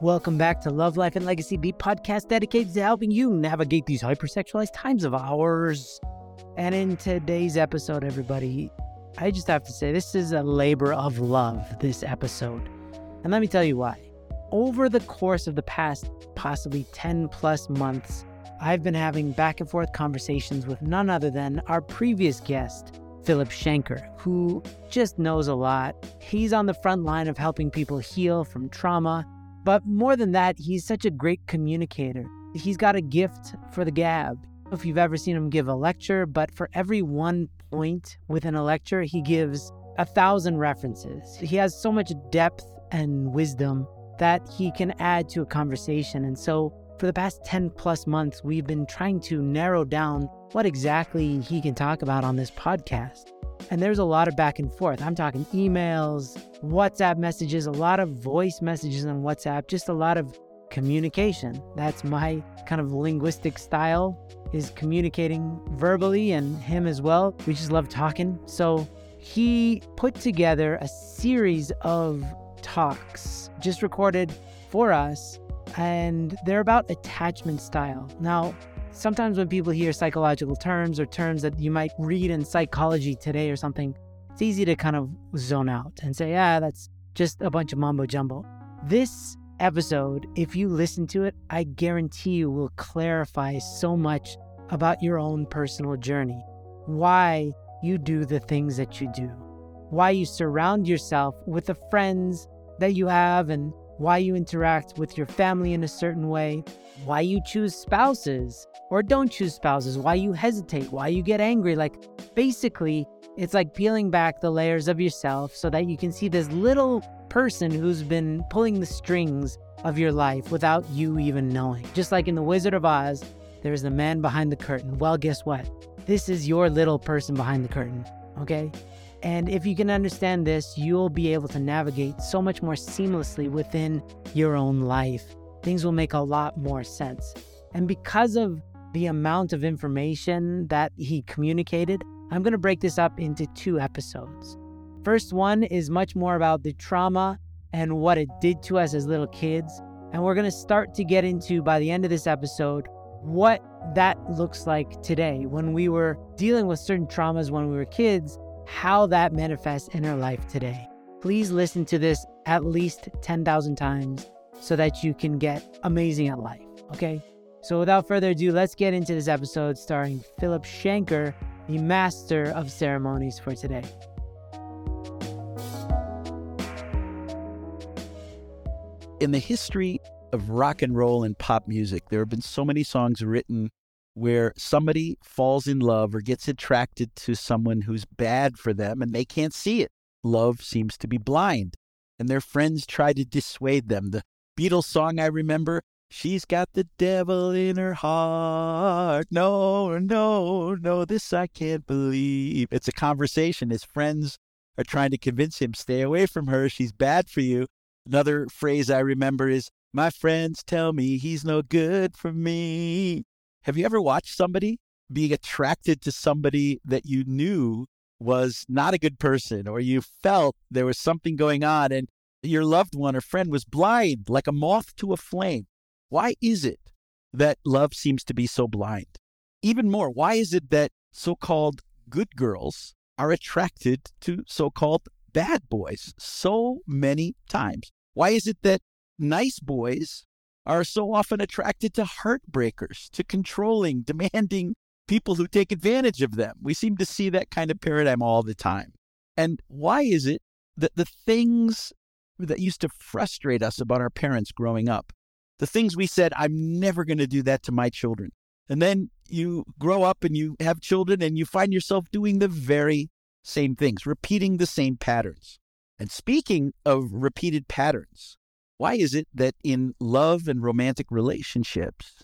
Welcome back to Love, Life, and Legacy, the podcast dedicated to helping you navigate these hypersexualized times of ours. And in today's episode, everybody, I just have to say this is a labor of love, this episode. And let me tell you why. Over the course of the past possibly 10 plus months, I've been having back and forth conversations with none other than our previous guest, Phillip Schanker, who just knows a lot. He's on the front line of helping people heal from trauma but more than that, he's such a great communicator. He's got a gift for the gab. If you've ever seen him give a lecture, but for every one point within a lecture, he gives a thousand references. He has so much depth and wisdom that he can add to a conversation. And so, for the past 10 plus months, we've been trying to narrow down what exactly he can talk about on this podcast. And there's a lot of back and forth. I'm talking emails, WhatsApp messages, a lot of voice messages on WhatsApp, just a lot of communication. That's my kind of linguistic style is communicating verbally and him as well. We just love talking. So he put together a series of talks just recorded for us and they're about attachment style. Now, sometimes when people hear psychological terms or terms that you might read in psychology today or something, it's easy to kind of zone out and say, ah, that's just a bunch of mumbo jumbo. This episode, if you listen to it, I guarantee you will clarify so much about your own personal journey, why you do the things that you do, why you surround yourself with the friends that you have and why you interact with your family in a certain way, why you choose spouses or don't choose spouses, why you hesitate, why you get angry. Like, basically, it's like peeling back the layers of yourself so that you can see this little person who's been pulling the strings of your life without you even knowing. Just like in The Wizard of Oz, there's the man behind the curtain. Well, guess what? This is your little person behind the curtain, okay? And if you can understand this, you'll be able to navigate so much more seamlessly within your own life. Things will make a lot more sense. And because of the amount of information that he communicated, I'm going to break this up into two episodes. First one is much more about the trauma and what it did to us as little kids. And we're going to start to get into, by the end of this episode, what that looks like today when we were dealing with certain traumas when we were kids how that manifests in our life today. Please listen to this at least 10,000 times so that you can get amazing at life, okay? So without further ado, let's get into this episode starring Phillip Schanker, the master of ceremonies for today. In the history of rock and roll and pop music, there have been so many songs written where somebody falls in love or gets attracted to someone who's bad for them and they can't see it. Love seems to be blind, and their friends try to dissuade them. The Beatles song I remember, She's got the devil in her heart. No, no, no, this I can't believe. It's a conversation. His friends are trying to convince him, stay away from her. She's bad for you. Another phrase I remember is, My friends tell me he's no good for me. Have you ever watched somebody being attracted to somebody that you knew was not a good person or you felt there was something going on and your loved one or friend was blind like a moth to a flame? Why is it that love seems to be so blind? Even more, why is it that so called good girls are attracted to so called bad boys so many times? Why is it that nice boys are so often attracted to heartbreakers, to controlling, demanding people who take advantage of them. We seem to see that kind of paradigm all the time. And why is it that the things that used to frustrate us about our parents growing up, the things we said, I'm never going to do that to my children. And then you grow up and you have children and you find yourself doing the very same things, repeating the same patterns. And speaking of repeated patterns, why is it that in love and romantic relationships,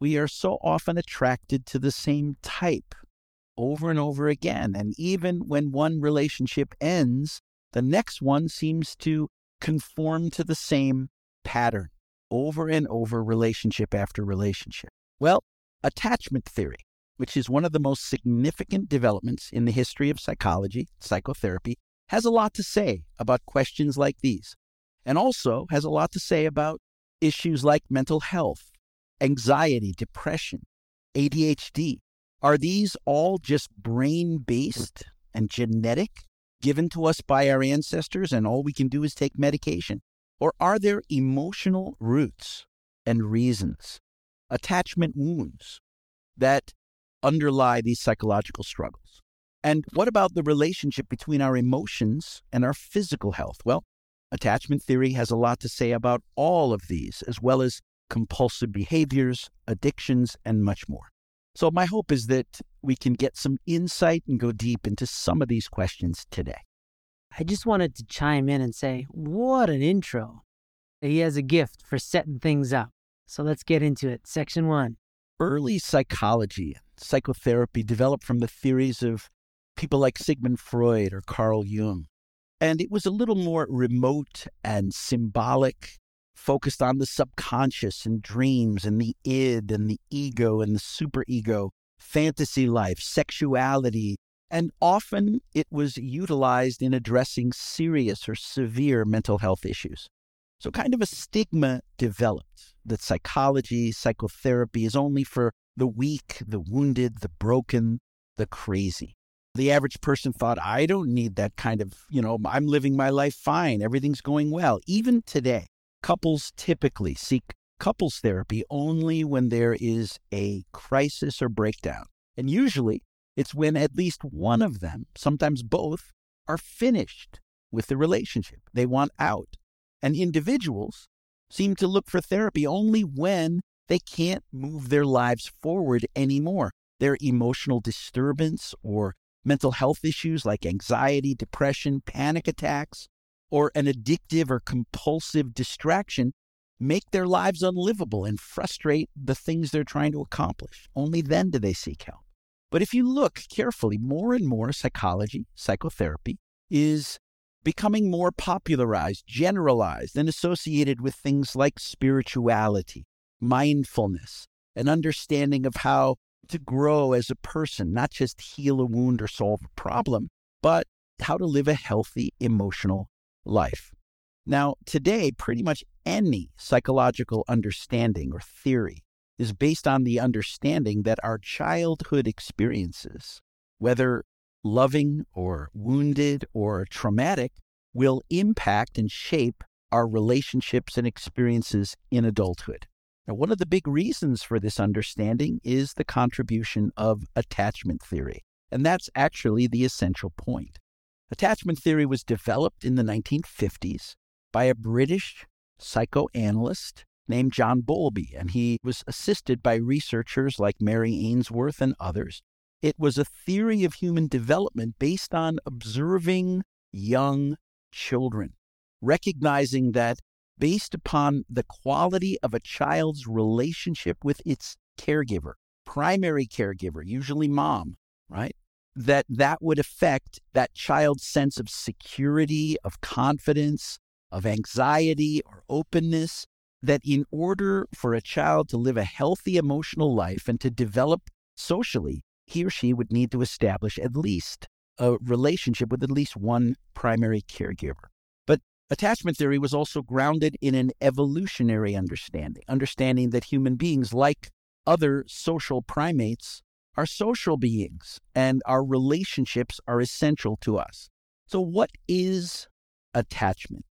we are so often attracted to the same type over and over again? And even when one relationship ends, the next one seems to conform to the same pattern over and over, relationship after relationship. Well, attachment theory, which is one of the most significant developments in the history of psychology, psychotherapy, has a lot to say about questions like these and also has a lot to say about issues like mental health, anxiety, depression, ADHD. Are these all just brain based and genetic, given to us by our ancestors, and all we can do is take medication? Or are there emotional roots and reasons, attachment wounds that underlie these psychological struggles? And what about the relationship between our emotions and our physical health? Well, attachment theory has a lot to say about all of these, as well as compulsive behaviors, addictions, and much more. So, my hope is that we can get some insight and go deep into some of these questions today. I just wanted to chime in and say, what an intro. He has a gift for setting things up. So let's get into it. Section one. Early psychology, and psychotherapy developed from the theories of people like Sigmund Freud or Carl Jung. And it was a little more remote and symbolic, focused on the subconscious and dreams and the id and the ego and the superego, fantasy life, sexuality, and often it was utilized in addressing serious or severe mental health issues. So, kind of a stigma developed that psychology, psychotherapy is only for the weak, the wounded, the broken, the crazy. The average person thought, I don't need that kind of, you know, I'm living my life fine, everything's going well. Even today, couples typically seek couples therapy only when there is a crisis or breakdown. And usually it's when at least one of them, sometimes both, are finished with the relationship. They want out. And individuals seem to look for therapy only when they can't move their lives forward anymore. Their emotional disturbance or mental health issues like anxiety, depression, panic attacks, or an addictive or compulsive distraction make their lives unlivable and frustrate the things they're trying to accomplish. Only then do they seek help. But if you look carefully, more and more psychology, psychotherapy, is becoming more popularized, generalized, and associated with things like spirituality, mindfulness, an understanding of how to grow as a person, not just heal a wound or solve a problem, but how to live a healthy emotional life. Now, today, pretty much any psychological understanding or theory is based on the understanding that our childhood experiences, whether loving or wounded or traumatic, will impact and shape our relationships and experiences in adulthood. Now, one of the big reasons for this understanding is the contribution of attachment theory. And that's actually the essential point. Attachment theory was developed in the 1950s by a British psychoanalyst named John Bowlby, and he was assisted by researchers like Mary Ainsworth and others. It was a theory of human development based on observing young children, recognizing that based upon the quality of a child's relationship with its caregiver, primary caregiver, usually mom, right? That that would affect that child's sense of security, of confidence, of anxiety or openness, that in order for a child to live a healthy emotional life and to develop socially, he or she would need to establish at least a relationship with at least one primary caregiver. Attachment theory was also grounded in an evolutionary understanding, understanding that human beings, like other social primates, are social beings and our relationships are essential to us. So, what is attachment?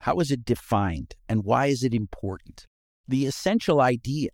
How is it defined and why is it important? The essential idea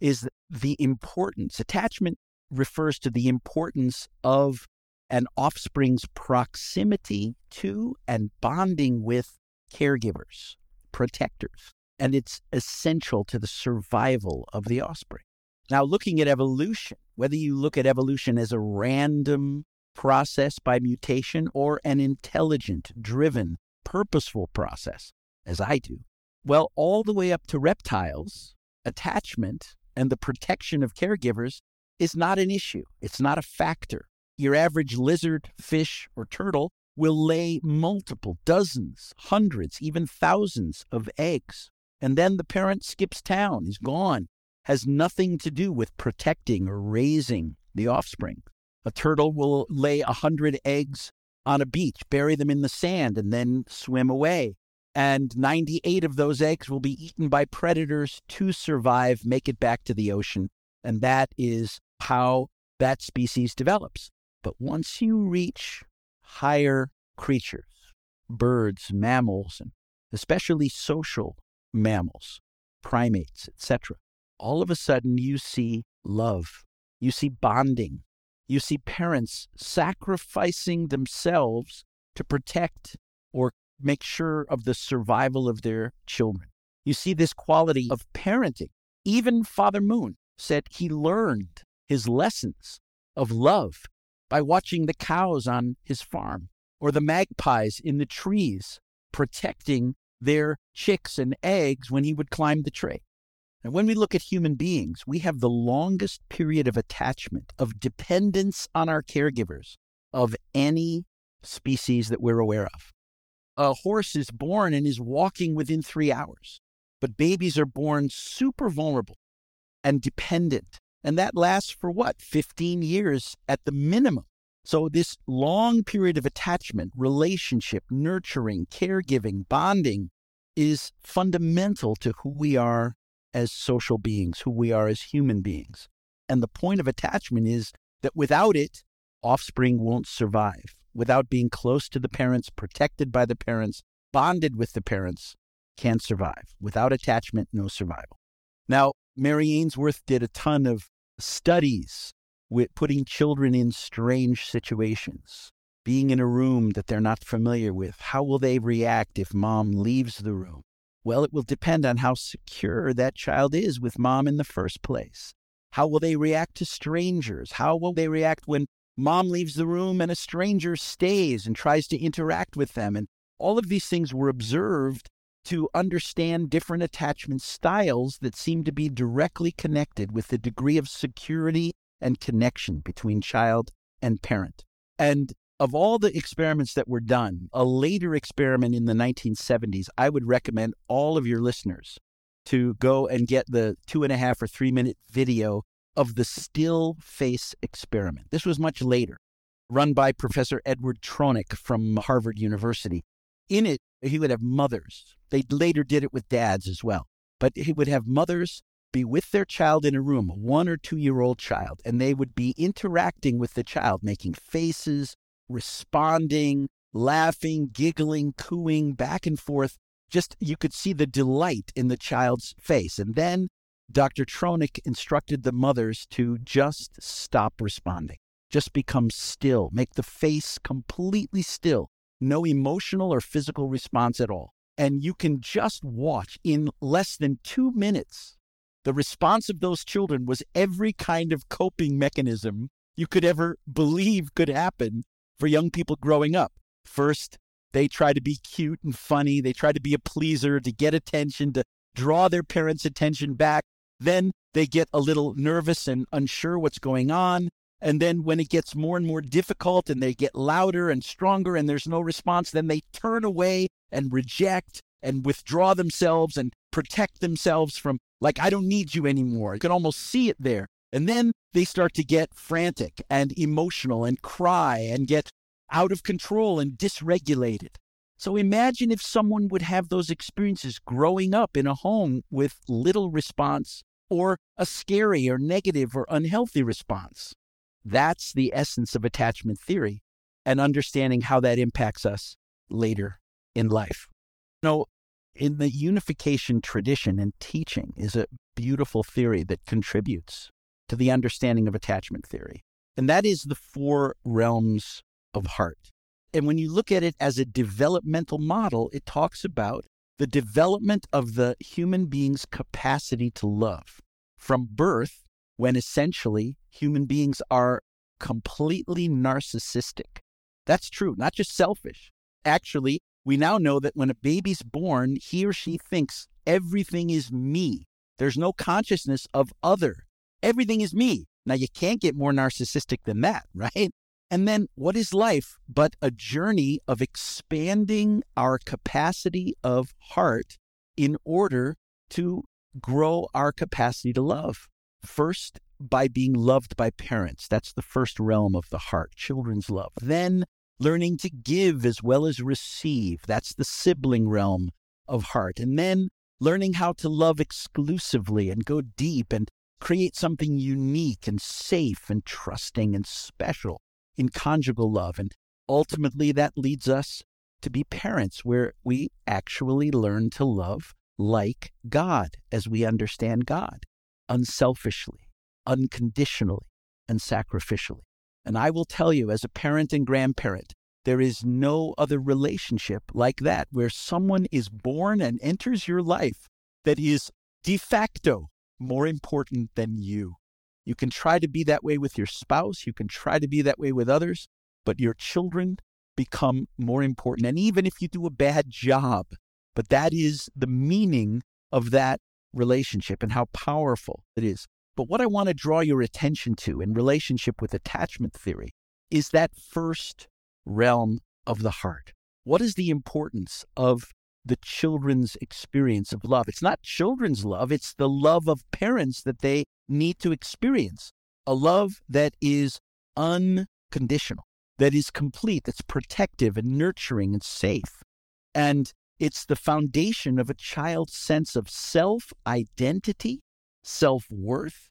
is the importance. Attachment refers to the importance of an offspring's proximity to and bonding with caregivers, protectors, and it's essential to the survival of the offspring. Now, looking at evolution, whether you look at evolution as a random process by mutation or an intelligent, driven, purposeful process, as I do, well, all the way up to reptiles, attachment and the protection of caregivers is not an issue. It's not a factor. Your average lizard, fish, or turtle will lay multiple, dozens, hundreds, even thousands of eggs. And then the parent skips town, is gone, has nothing to do with protecting or raising the offspring. A turtle will lay a hundred eggs on a beach, bury them in the sand, and then swim away. And 98 of those eggs will be eaten by predators to survive, make it back to the ocean. And that is how that species develops. But once you reach higher creatures, birds, mammals, and especially social mammals, primates, etc., all of a sudden you see love, you see bonding, you see parents sacrificing themselves to protect or make sure of the survival of their children. You see this quality of parenting. Even Father Moon said he learned his lessons of love by watching the cows on his farm or the magpies in the trees protecting their chicks and eggs when he would climb the tree. And when we look at human beings, we have the longest period of attachment, of dependence on our caregivers of any species that we're aware of. A horse is born and is walking within three hours, but babies are born super vulnerable and dependent. And that lasts for what, 15 years at the minimum. So, this long period of attachment, relationship, nurturing, caregiving, bonding is fundamental to who we are as social beings, who we are as human beings. And the point of attachment is that without it, offspring won't survive. Without being close to the parents, protected by the parents, bonded with the parents, can't survive. Without attachment, no survival. Now, Mary Ainsworth did a ton of studies with putting children in strange situations, being in a room that they're not familiar with. How will they react if mom leaves the room? Well, it will depend on how secure that child is with mom in the first place. How will they react to strangers? How will they react when mom leaves the room and a stranger stays and tries to interact with them? And all of these things were observed to understand different attachment styles that seem to be directly connected with the degree of security and connection between child and parent. And of all the experiments that were done, a later experiment in the 1970s, I would recommend all of your listeners to go and get the two and a half or three minute video of the still face experiment. This was much later, run by Professor Edward Tronick from Harvard University. In it, he would have mothers. They later did it with dads as well. But he would have mothers be with their child in a room, a one or two year old child, and they would be interacting with the child, making faces, responding, laughing, giggling, cooing back and forth. Just you could see the delight in the child's face. And then Dr. Tronick instructed the mothers to just stop responding, just become still, make the face completely still, no emotional or physical response at all. And you can just watch in less than two minutes. The response of those children was every kind of coping mechanism you could ever believe could happen for young people growing up. First, they try to be cute and funny. They try to be a pleaser, to get attention, to draw their parents' attention back. Then they get a little nervous and unsure what's going on. And then when it gets more and more difficult and they get louder and stronger and there's no response, then they turn away and reject and withdraw themselves and protect themselves from, like, I don't need you anymore. You can almost see it there. And then they start to get frantic and emotional and cry and get out of control and dysregulated. So imagine if someone would have those experiences growing up in a home with little response or a scary or negative or unhealthy response. That's the essence of attachment theory and understanding how that impacts us later in life. You in the unification tradition and teaching is a beautiful theory that contributes to the understanding of attachment theory. And that is the four realms of heart. And when you look at it as a developmental model, it talks about the development of the human being's capacity to love from birth, when essentially human beings are completely narcissistic. That's true, not just selfish. Actually, we now know that when a baby's born, he or she thinks everything is me. There's no consciousness of other. Everything is me. Now, you can't get more narcissistic than that, right? And then what is life but a journey of expanding our capacity of heart in order to grow our capacity to love? First, by being loved by parents. That's the first realm of the heart, children's love. Then, learning to give as well as receive. That's the sibling realm of heart. And then learning how to love exclusively and go deep and create something unique and safe and trusting and special in conjugal love. And ultimately, that leads us to be parents where we actually learn to love like God as we understand God, unselfishly, unconditionally, and sacrificially. And I will tell you, as a parent and grandparent, there is no other relationship like that where someone is born and enters your life that is de facto more important than you. You can try to be that way with your spouse, you can try to be that way with others, but your children become more important. And even if you do a bad job, but that is the meaning of that relationship and how powerful it is. But what I want to draw your attention to in relationship with attachment theory is that first realm of the heart. What is the importance of the children's experience of love? It's not children's love, it's the love of parents that they need to experience. A love that is unconditional, that is complete, that's protective and nurturing and safe. And it's the foundation of a child's sense of self identity, self worth,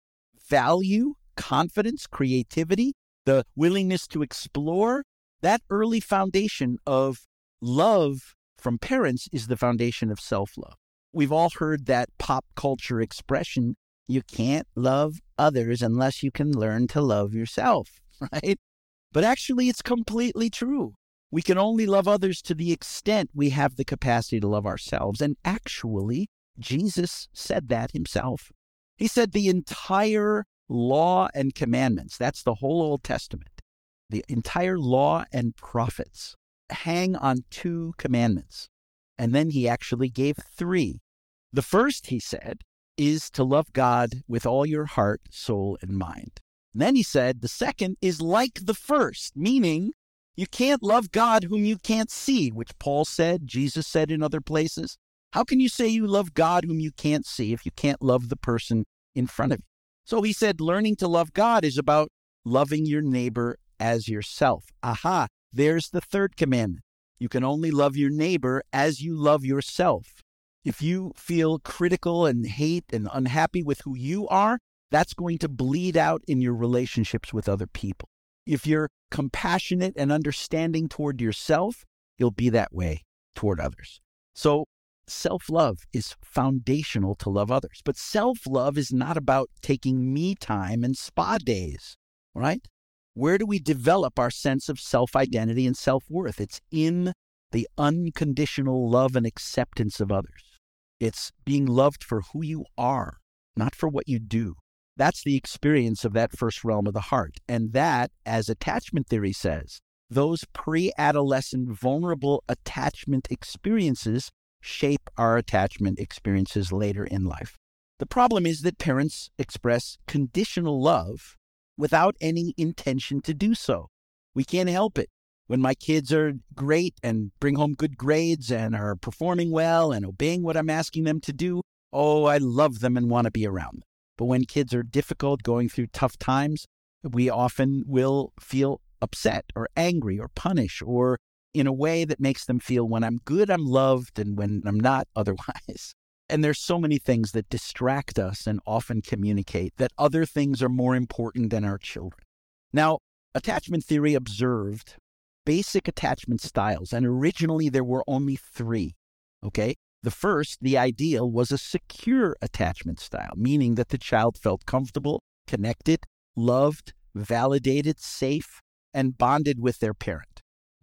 value, confidence, creativity, the willingness to explore. That early foundation of love from parents is the foundation of self love. We've all heard that pop culture expression you can't love others unless you can learn to love yourself, right? But actually, it's completely true. We can only love others to the extent we have the capacity to love ourselves. And actually, Jesus said that himself. He said the entire law and commandments, that's the whole Old Testament, the entire law and prophets hang on two commandments. And then he actually gave three. The first, he said, is to love God with all your heart, soul, and mind. And then he said, the second is like the first, meaning you can't love God whom you can't see, which Paul said, Jesus said in other places. How can you say you love God whom you can't see if you can't love the person in front of you? So he said, learning to love God is about loving your neighbor as yourself. Aha, there's the third commandment. You can only love your neighbor as you love yourself. If you feel critical and hate and unhappy with who you are, that's going to bleed out in your relationships with other people. If you're compassionate and understanding toward yourself, you'll be that way toward others. So, self love is foundational to love others. But self love is not about taking me time and spa days, right? Where do we develop our sense of self identity and self worth? It's in the unconditional love and acceptance of others. It's being loved for who you are, not for what you do. That's the experience of that first realm of the heart. And that, as attachment theory says, those pre adolescent vulnerable attachment experiences shape our attachment experiences later in life. The problem is that parents express conditional love without any intention to do so. We can't help it. When my kids are great and bring home good grades and are performing well and obeying what I'm asking them to do, oh, I love them and want to be around them. But when kids are difficult, going through tough times, we often will feel upset or angry or punish or in a way that makes them feel when I'm good, I'm loved, and when I'm not, otherwise. And there's so many things that distract us and often communicate that other things are more important than our children. Now, attachment theory observed basic attachment styles, and originally there were only three. Okay? The first, the ideal, was a secure attachment style, meaning that the child felt comfortable, connected, loved, validated, safe, and bonded with their parent.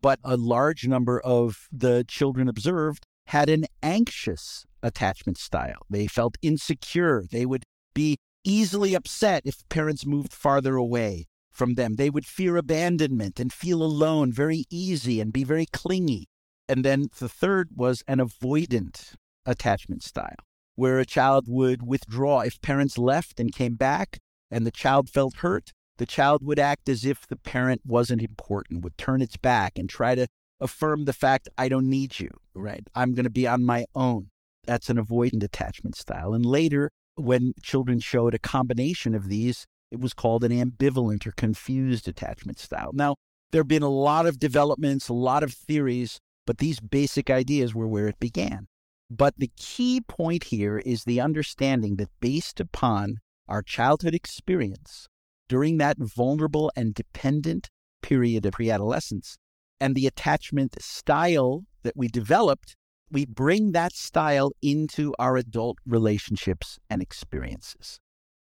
But a large number of the children observed had an anxious attachment style. They felt insecure. They would be easily upset if parents moved farther away from them. They would fear abandonment and feel alone very easy and be very clingy. And then the third was an avoidant attachment style, where a child would withdraw. If parents left and came back and the child felt hurt, the child would act as if the parent wasn't important, would turn its back and try to affirm the fact, I don't need you, right? I'm going to be on my own. That's an avoidant attachment style. And later, when children showed a combination of these, it was called an ambivalent or confused attachment style. Now, there have been a lot of developments, a lot of theories, but these basic ideas were where it began. But the key point here is the understanding that based upon our childhood experience during that vulnerable and dependent period of preadolescence and the attachment style that we developed, we bring that style into our adult relationships and experiences.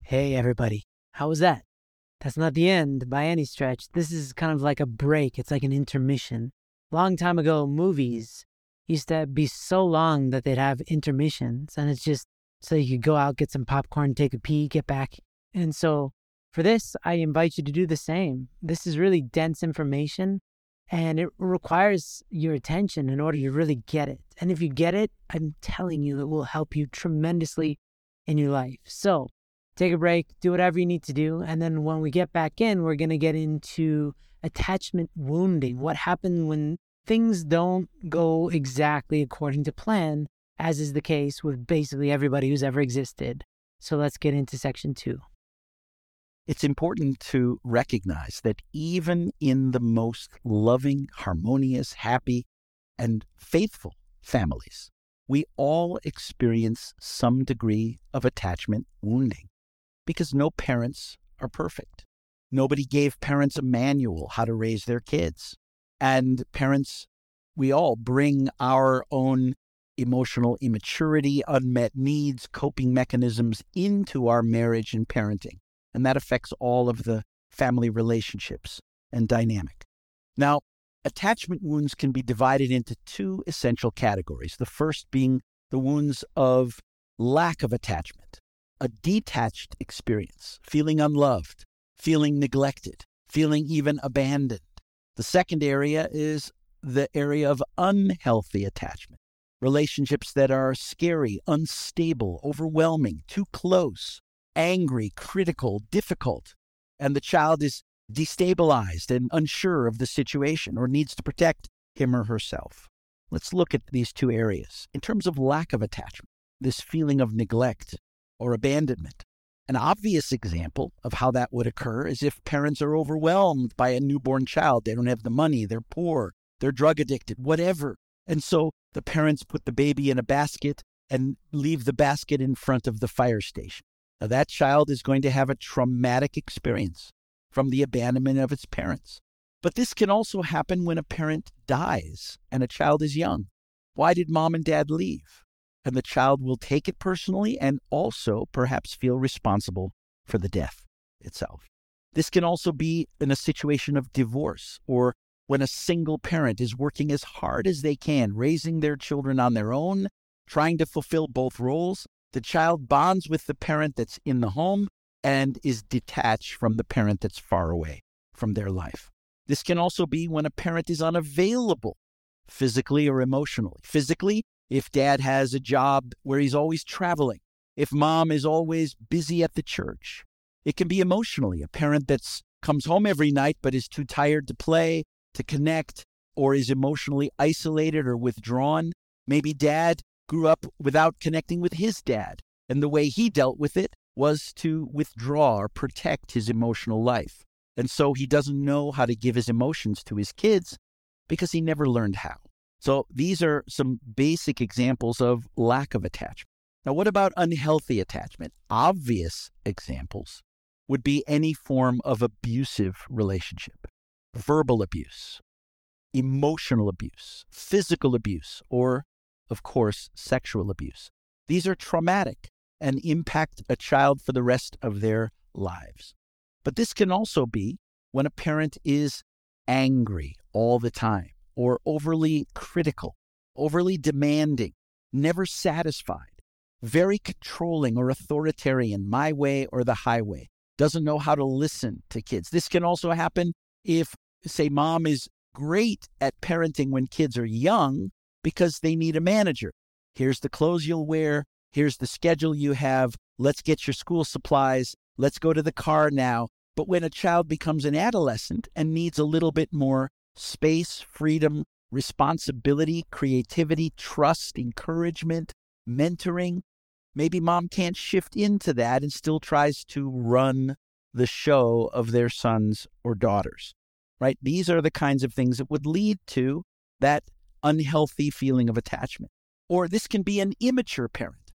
Hey, everybody. How was that? That's not the end by any stretch. This is kind of like a break. It's like an intermission. Long time ago, movies used to be so long that they'd have intermissions, and it's just so you could go out, get some popcorn, take a pee, get back. And so for this, I invite you to do the same. This is really dense information and it requires your attention in order to really get it. And if you get it, I'm telling you, it will help you tremendously in your life. So take a break, do whatever you need to do. And then when we get back in, we're going to get into attachment wounding. What happens when things don't go exactly according to plan, as is the case with basically everybody who's ever existed. So let's get into section two. It's important to recognize that even in the most loving, harmonious, happy, and faithful families, we all experience some degree of attachment wounding because no parents are perfect. Nobody gave parents a manual how to raise their kids. And parents, we all bring our own emotional immaturity, unmet needs, coping mechanisms into our marriage and parenting and that affects all of the family relationships and dynamic. Now, attachment wounds can be divided into two essential categories. The first being the wounds of lack of attachment, a detached experience, feeling unloved, feeling neglected, feeling even abandoned. The second area is the area of unhealthy attachment, relationships that are scary, unstable, overwhelming, too close, angry, critical, difficult, and the child is destabilized and unsure of the situation or needs to protect him or herself. Let's look at these two areas. In terms of lack of attachment, this feeling of neglect or abandonment, an obvious example of how that would occur is if parents are overwhelmed by a newborn child. They don't have the money, they're poor, they're drug addicted, whatever. And so the parents put the baby in a basket and leave the basket in front of the fire station. Now, that child is going to have a traumatic experience from the abandonment of its parents. But this can also happen when a parent dies and a child is young. Why did mom and dad leave? And the child will take it personally and also perhaps feel responsible for the death itself. This can also be in a situation of divorce or when a single parent is working as hard as they can, raising their children on their own, trying to fulfill both roles, the child bonds with the parent that's in the home and is detached from the parent that's far away from their life. This can also be when a parent is unavailable physically or emotionally. Physically, if dad has a job where he's always traveling, if mom is always busy at the church. It can be emotionally, a parent that comes home every night but is too tired to play, to connect, or is emotionally isolated or withdrawn. Maybe dad grew up without connecting with his dad. And the way he dealt with it was to withdraw or protect his emotional life. And so he doesn't know how to give his emotions to his kids because he never learned how. So these are some basic examples of lack of attachment. Now, what about unhealthy attachment? Obvious examples would be any form of abusive relationship, verbal abuse, emotional abuse, physical abuse, or of course, sexual abuse. These are traumatic and impact a child for the rest of their lives. But this can also be when a parent is angry all the time or overly critical, overly demanding, never satisfied, very controlling or authoritarian, my way or the highway, doesn't know how to listen to kids. This can also happen if, say, mom is great at parenting when kids are young, because they need a manager. Here's the clothes you'll wear. Here's the schedule you have. Let's get your school supplies. Let's go to the car now. But when a child becomes an adolescent and needs a little bit more space, freedom, responsibility, creativity, trust, encouragement, mentoring, maybe mom can't shift into that and still tries to run the show of their sons or daughters, right? These are the kinds of things that would lead to that unhealthy feeling of attachment. Or this can be an immature parent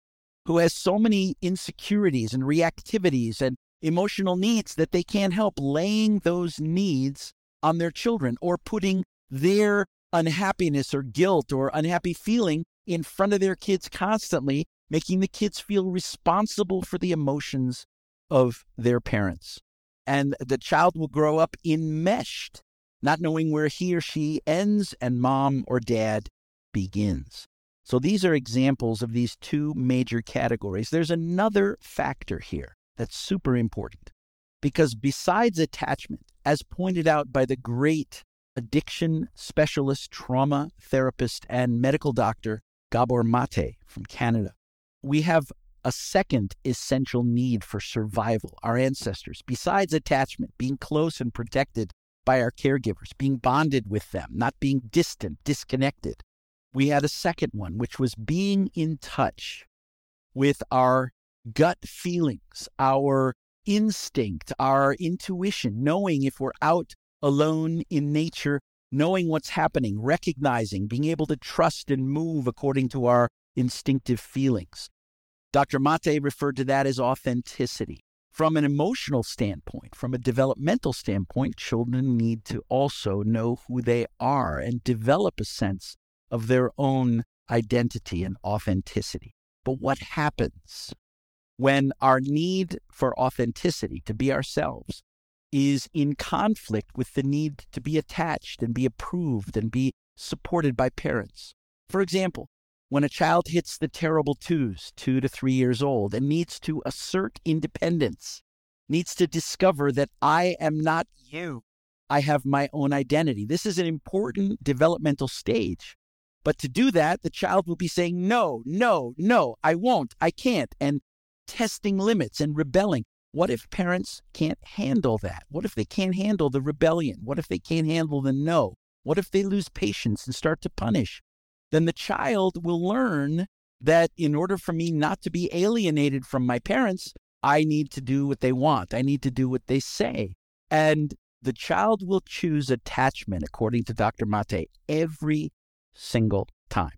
who has so many insecurities and reactivities and emotional needs that they can't help laying those needs on their children or putting their unhappiness or guilt or unhappy feeling in front of their kids constantly, making the kids feel responsible for the emotions of their parents. And the child will grow up enmeshed, not knowing where he or she ends and mom or dad begins. So these are examples of these two major categories. There's another factor here that's super important because besides attachment, as pointed out by the great addiction specialist, trauma therapist, and medical doctor Gabor Mate from Canada, we have a second essential need for survival, our ancestors, besides attachment, being close and protected by our caregivers, being bonded with them, not being distant, disconnected. We had a second one, which was being in touch with our gut feelings, our instinct, our intuition, knowing if we're out alone in nature, knowing what's happening, recognizing, being able to trust and move according to our instinctive feelings. Dr. Mate referred to that as authenticity. From an emotional standpoint, from a developmental standpoint, children need to also know who they are and develop a sense of their own identity and authenticity. But what happens when our need for authenticity, to be ourselves, is in conflict with the need to be attached and be approved and be supported by parents? For example, when a child hits the terrible twos, two to three years old, and needs to assert independence, needs to discover that I am not you, I have my own identity. This is an important developmental stage. But to do that, the child will be saying, No, no, no, I won't, I can't, and testing limits and rebelling. What if parents can't handle that? What if they can't handle the rebellion? What if they can't handle the no? What if they lose patience and start to punish? Then the child will learn that in order for me not to be alienated from my parents, I need to do what they want. I need to do what they say. And the child will choose attachment, according to Dr. Mate, every single time.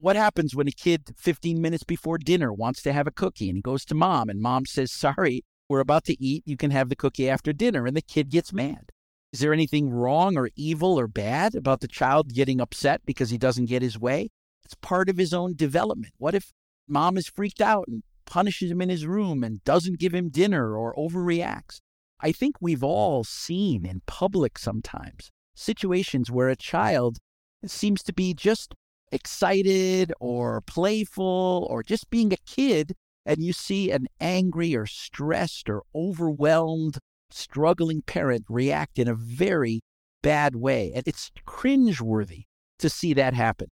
What happens when a kid 15 minutes before dinner wants to have a cookie and he goes to mom and mom says, Sorry, we're about to eat. You can have the cookie after dinner. And the kid gets mad. Is there anything wrong or evil or bad about the child getting upset because he doesn't get his way? It's part of his own development. What if mom is freaked out and punishes him in his room and doesn't give him dinner or overreacts? I think we've all seen in public sometimes situations where a child seems to be just excited or playful or just being a kid, and you see an angry or stressed or overwhelmed struggling parent react in a very bad way. And it's cringeworthy to see that happen.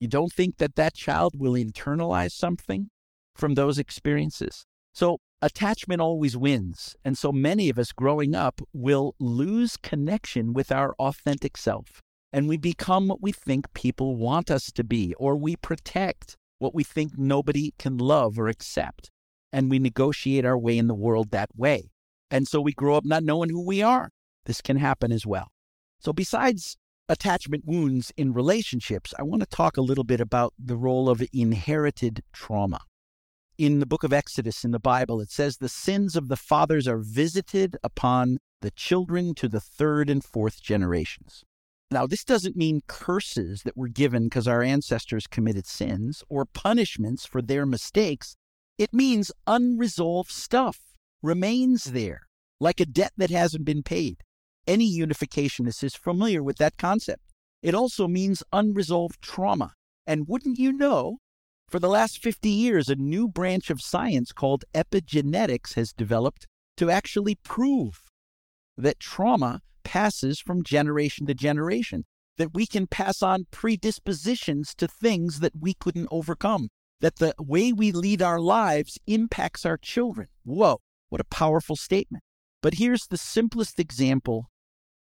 You don't think that that child will internalize something from those experiences? So, attachment always wins. And so many of us growing up will lose connection with our authentic self. And we become what we think people want us to be, or we protect what we think nobody can love or accept. And we negotiate our way in the world that way. And so we grow up not knowing who we are. This can happen as well. So, besides attachment wounds in relationships, I want to talk a little bit about the role of inherited trauma. In the book of Exodus in the Bible, it says the sins of the fathers are visited upon the children to the third and fourth generations. Now, this doesn't mean curses that were given because our ancestors committed sins or punishments for their mistakes. It means unresolved stuff remains there, like a debt that hasn't been paid. Any unificationist is familiar with that concept. It also means unresolved trauma. And wouldn't you know, for the last 50 years, a new branch of science called epigenetics has developed to actually prove that trauma passes from generation to generation, that we can pass on predispositions to things that we couldn't overcome, that the way we lead our lives impacts our children. Whoa. What a powerful statement. But here's the simplest example,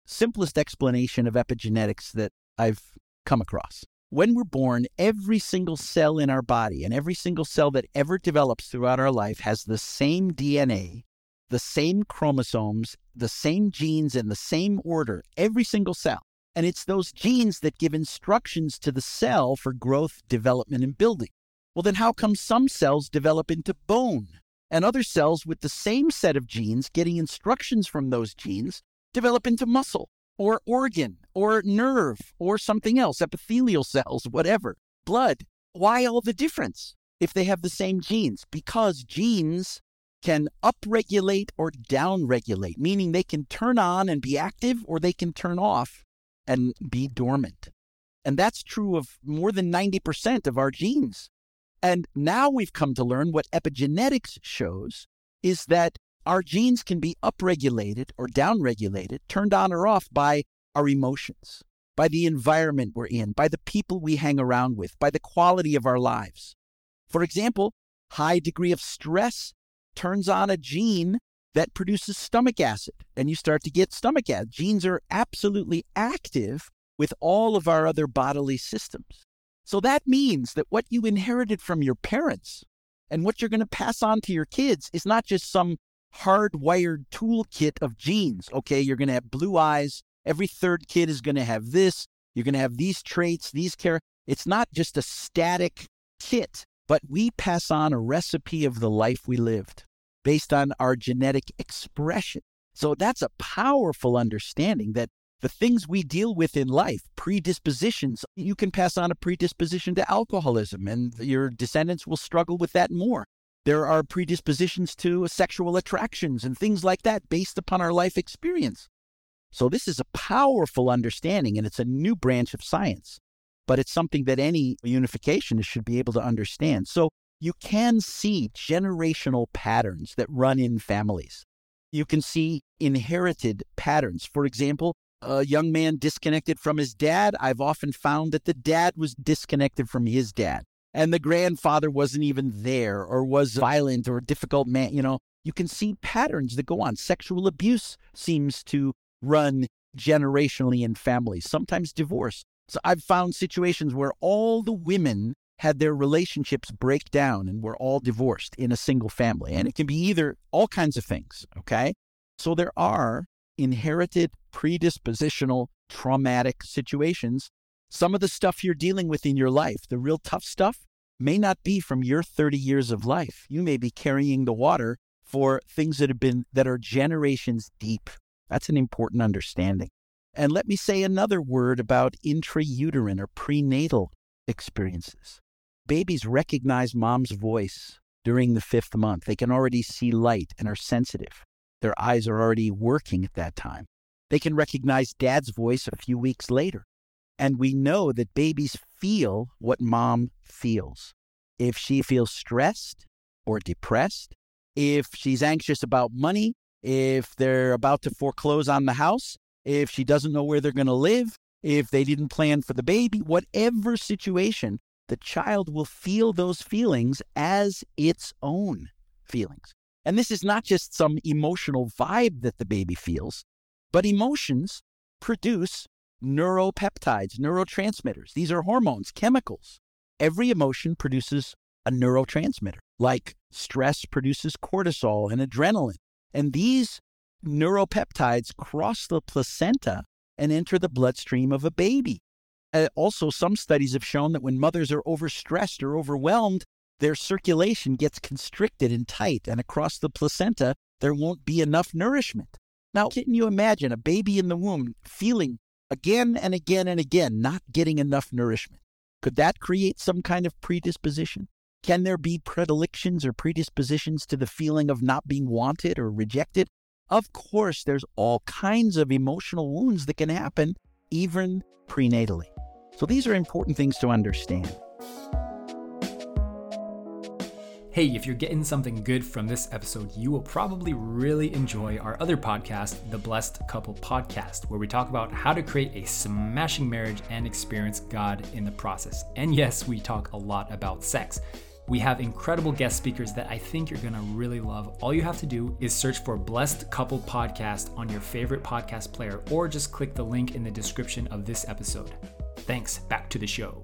simplest explanation of epigenetics that I've come across. When we're born, every single cell in our body and every single cell that ever develops throughout our life has the same DNA, the same chromosomes, the same genes in the same order, every single cell. And it's those genes that give instructions to the cell for growth, development, and building. Well, then how come some cells develop into bone and other cells with the same set of genes getting instructions from those genes develop into muscle or organ or nerve or something else, epithelial cells, whatever, blood? Why all the difference if they have the same genes? Because genes can upregulate or downregulate, meaning they can turn on and be active or they can turn off and be dormant. And that's true of more than 90% of our genes. And now we've come to learn what epigenetics shows is that our genes can be upregulated or downregulated, turned on or off by our emotions, by the environment we're in, by the people we hang around with, by the quality of our lives. For example, high degree of stress turns on a gene that produces stomach acid, and you start to get stomach acid. Genes are absolutely active with all of our other bodily systems. So that means that what you inherited from your parents and what you're going to pass on to your kids is not just some hardwired toolkit of genes. Okay, you're going to have blue eyes. Every third kid is going to have this. You're going to have these traits, these care. It's not just a static kit, but we pass on a recipe of the life we lived based on our genetic expression. So that's a powerful understanding that the things we deal with in life, predispositions, you can pass on a predisposition to alcoholism, and your descendants will struggle with that more. There are predispositions to sexual attractions and things like that based upon our life experience. So, this is a powerful understanding, and it's a new branch of science, but it's something that any unificationist should be able to understand. So, you can see generational patterns that run in families. You can see inherited patterns. For example, a young man disconnected from his dad, I've often found that the dad was disconnected from his dad and the grandfather wasn't even there or was violent or a difficult man, you know, you can see patterns that go on. Sexual abuse seems to run generationally in families, sometimes divorce. So I've found situations where all the women had their relationships break down and were all divorced in a single family. And mm-hmm. it can be either all kinds of things, okay? So there are inherited predispositional traumatic situations. Some of the stuff you're dealing with in your life, the real tough stuff, may not be from your 30 years of life. You may be carrying the water for things that have been that are generations deep. That's an important understanding. And let me say another word about intrauterine or prenatal experiences. Babies recognize mom's voice during the fifth month. They can already see light and are sensitive. Their eyes are already working at that time. They can recognize dad's voice a few weeks later. And we know that babies feel what mom feels. If she feels stressed or depressed, if she's anxious about money, if they're about to foreclose on the house, if she doesn't know where they're going to live, if they didn't plan for the baby, whatever situation, the child will feel those feelings as its own feelings. And this is not just some emotional vibe that the baby feels, but emotions produce neuropeptides, neurotransmitters. These are hormones, chemicals. Every emotion produces a neurotransmitter, like stress produces cortisol and adrenaline. And these neuropeptides cross the placenta and enter the bloodstream of a baby. Uh, also, some studies have shown that when mothers are overstressed or overwhelmed, their circulation gets constricted and tight, and across the placenta, there won't be enough nourishment. Now, can you imagine a baby in the womb feeling again and again and again, not getting enough nourishment. Could that create some kind of predisposition? Can there be predilections or predispositions to the feeling of not being wanted or rejected? Of course, there's all kinds of emotional wounds that can happen even prenatally. So these are important things to understand. Hey, if you're getting something good from this episode, you will probably really enjoy our other podcast, the Blessed Couple Podcast, where we talk about how to create a smashing marriage and experience God in the process. And yes, we talk a lot about sex. We have incredible guest speakers that I think you're gonna really love. All you have to do is search for Blessed Couple Podcast on your favorite podcast player or just click the link in the description of this episode. Thanks, back to the show.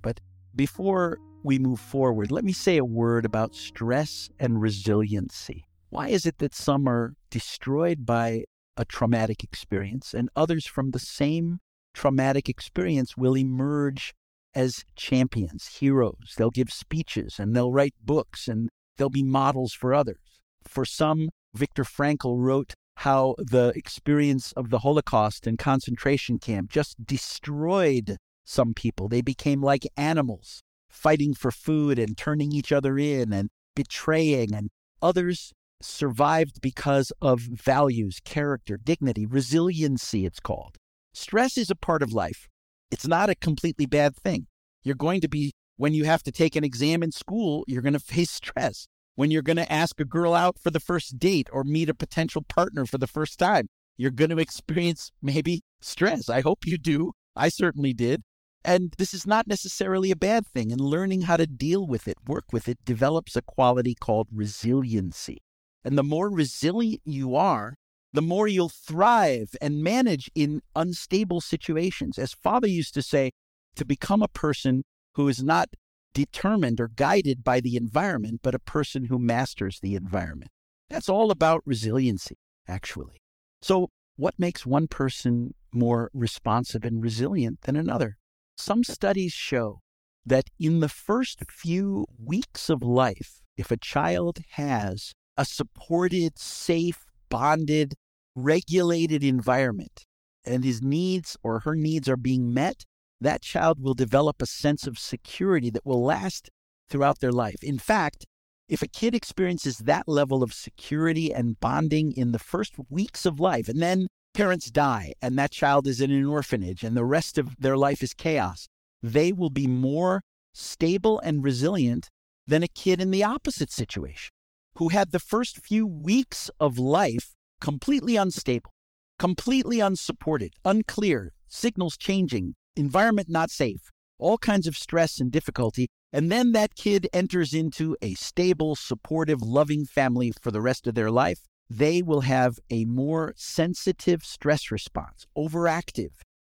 But before we move forward, let me say a word about stress and resiliency. Why is it that some are destroyed by a traumatic experience, and others from the same traumatic experience will emerge as champions, heroes. They'll give speeches and they'll write books and they'll be models for others. For some, Viktor Frankl wrote how the experience of the Holocaust and concentration camp just destroyed some people. They became like animals, fighting for food and turning each other in and betraying, and others survived because of values, character, dignity, resiliency, it's called. Stress is a part of life. It's not a completely bad thing. You're going to be, when you have to take an exam in school, you're going to face stress. When you're going to ask a girl out for the first date or meet a potential partner for the first time, you're going to experience maybe stress. I hope you do. I certainly did. And this is not necessarily a bad thing. And learning how to deal with it, work with it, develops a quality called resiliency. And the more resilient you are, the more you'll thrive and manage in unstable situations. As Father used to say, to become a person who is not determined or guided by the environment, but a person who masters the environment. That's all about resiliency, actually. So, what makes one person more responsive and resilient than another? Some studies show that in the first few weeks of life, if a child has a supported, safe, bonded, regulated environment and his needs or her needs are being met, that child will develop a sense of security that will last throughout their life. In fact, if a kid experiences that level of security and bonding in the first weeks of life, and then parents die and that child is in an orphanage and the rest of their life is chaos, they will be more stable and resilient than a kid in the opposite situation who had the first few weeks of life completely unstable, completely unsupported, unclear, signals changing, environment not safe, all kinds of stress and difficulty. And then that kid enters into a stable, supportive, loving family for the rest of their life. They will have a more sensitive stress response, overactive,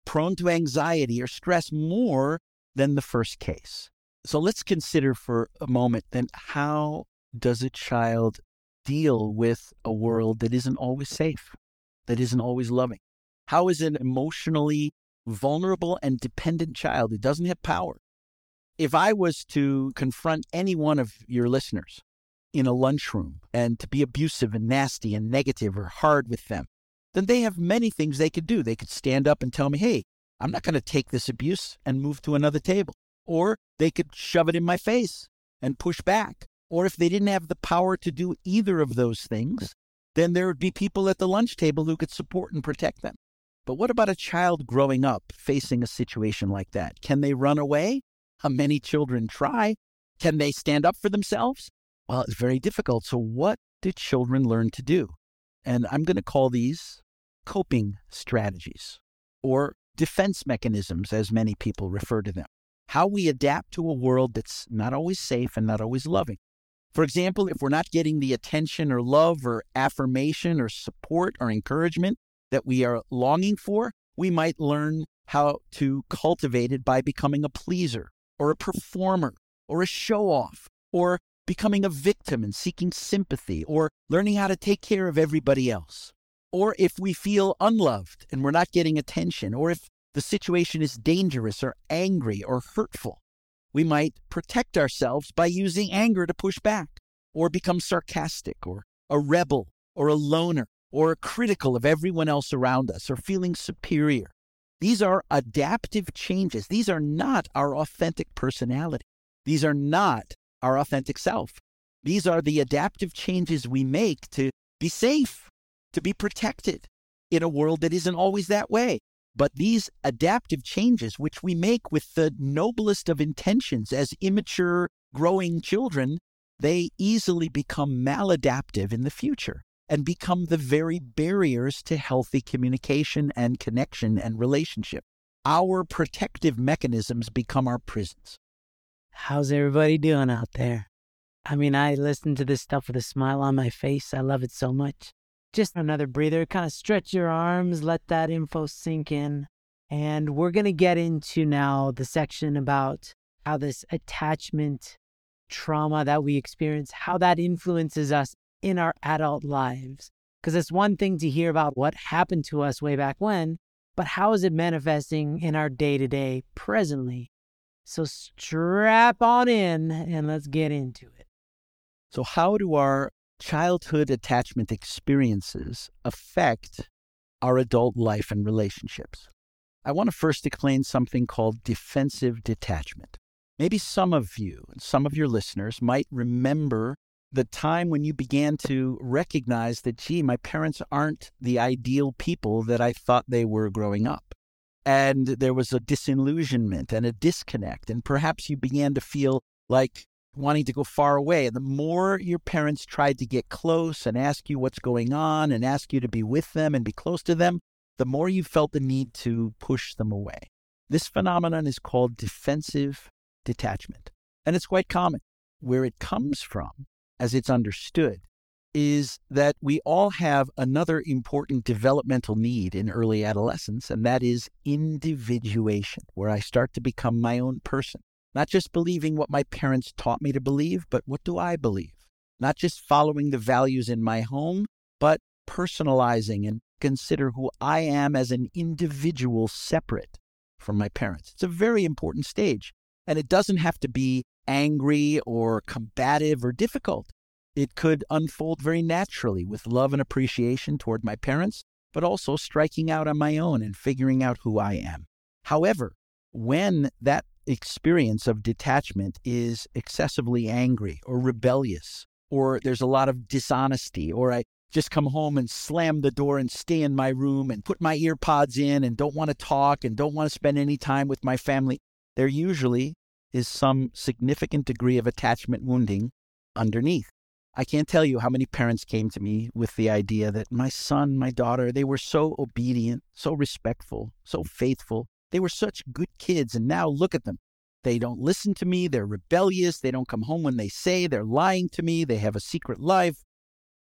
prone to anxiety or stress more than the first case. So let's consider for a moment then how does a child deal with a world that isn't always safe, that isn't always loving? How is an emotionally vulnerable and dependent child who doesn't have power? If I was to confront any one of your listeners in a lunchroom and to be abusive and nasty and negative or hard with them, then they have many things they could do. They could stand up and tell me, hey, I'm not going to take this abuse and move to another table. Or they could shove it in my face and push back. Or if they didn't have the power to do either of those things, then there would be people at the lunch table who could support and protect them. But what about a child growing up facing a situation like that? Can they run away? How many children try. Can they stand up for themselves? Well, it's very difficult. So, what do children learn to do? And I'm going to call these coping strategies or defense mechanisms, as many people refer to them. How we adapt to a world that's not always safe and not always loving. For example, if we're not getting the attention or love or affirmation or support or encouragement that we are longing for, we might learn how to cultivate it by becoming a pleaser or a performer or a show off or becoming a victim and seeking sympathy or learning how to take care of everybody else. Or if we feel unloved and we're not getting attention, or if the situation is dangerous or angry or hurtful, we might protect ourselves by using anger to push back, or become sarcastic, or a rebel, or a loner, or critical of everyone else around us, or feeling superior. These are adaptive changes. These are not our authentic personality. These are not our authentic self. These are the adaptive changes we make to be safe, to be protected in a world that isn't always that way. But these adaptive changes, which we make with the noblest of intentions as immature, growing children, they easily become maladaptive in the future and become the very barriers to healthy communication and connection and relationship. Our protective mechanisms become our prisons. How's everybody doing out there? I mean, I listen to this stuff with a smile on my face. I love it so much. Just another breather. Kind of stretch your arms, let that info sink in. And we're going to get into now the section about how this attachment trauma that we experience, how that influences us in our adult lives. Because it's one thing to hear about what happened to us way back when, but how is it manifesting in our day to day presently? So strap on in and let's get into it. So, how do our childhood attachment experiences affect our adult life and relationships? I want to first explain something called defensive detachment. Maybe some of you and some of your listeners might remember the time when you began to recognize that, gee, my parents aren't the ideal people that I thought they were growing up. And there was a disillusionment and a disconnect. And perhaps you began to feel like wanting to go far away. And the more your parents tried to get close and ask you what's going on and ask you to be with them and be close to them, the more you felt the need to push them away. This phenomenon is called defensive detachment. And it's quite common. Where it comes from, as it's understood, is that we all have another important developmental need in early adolescence, and that is individuation, where I start to become my own person. Not just believing what my parents taught me to believe, but what do I believe? Not just following the values in my home, but personalizing and consider who I am as an individual separate from my parents. It's a very important stage. And it doesn't have to be angry or combative or difficult. It could unfold very naturally with love and appreciation toward my parents, but also striking out on my own and figuring out who I am. However, when that experience of detachment is excessively angry or rebellious, or there's a lot of dishonesty, or I just come home and slam the door and stay in my room and put my earpods in and don't want to talk and don't want to spend any time with my family, there usually is some significant degree of attachment wounding underneath. I can't tell you how many parents came to me with the idea that my son, my daughter, they were so obedient, so respectful, so faithful. They were such good kids, and now look at them. They don't listen to me. They're rebellious. They don't come home when they say. They're lying to me. They have a secret life.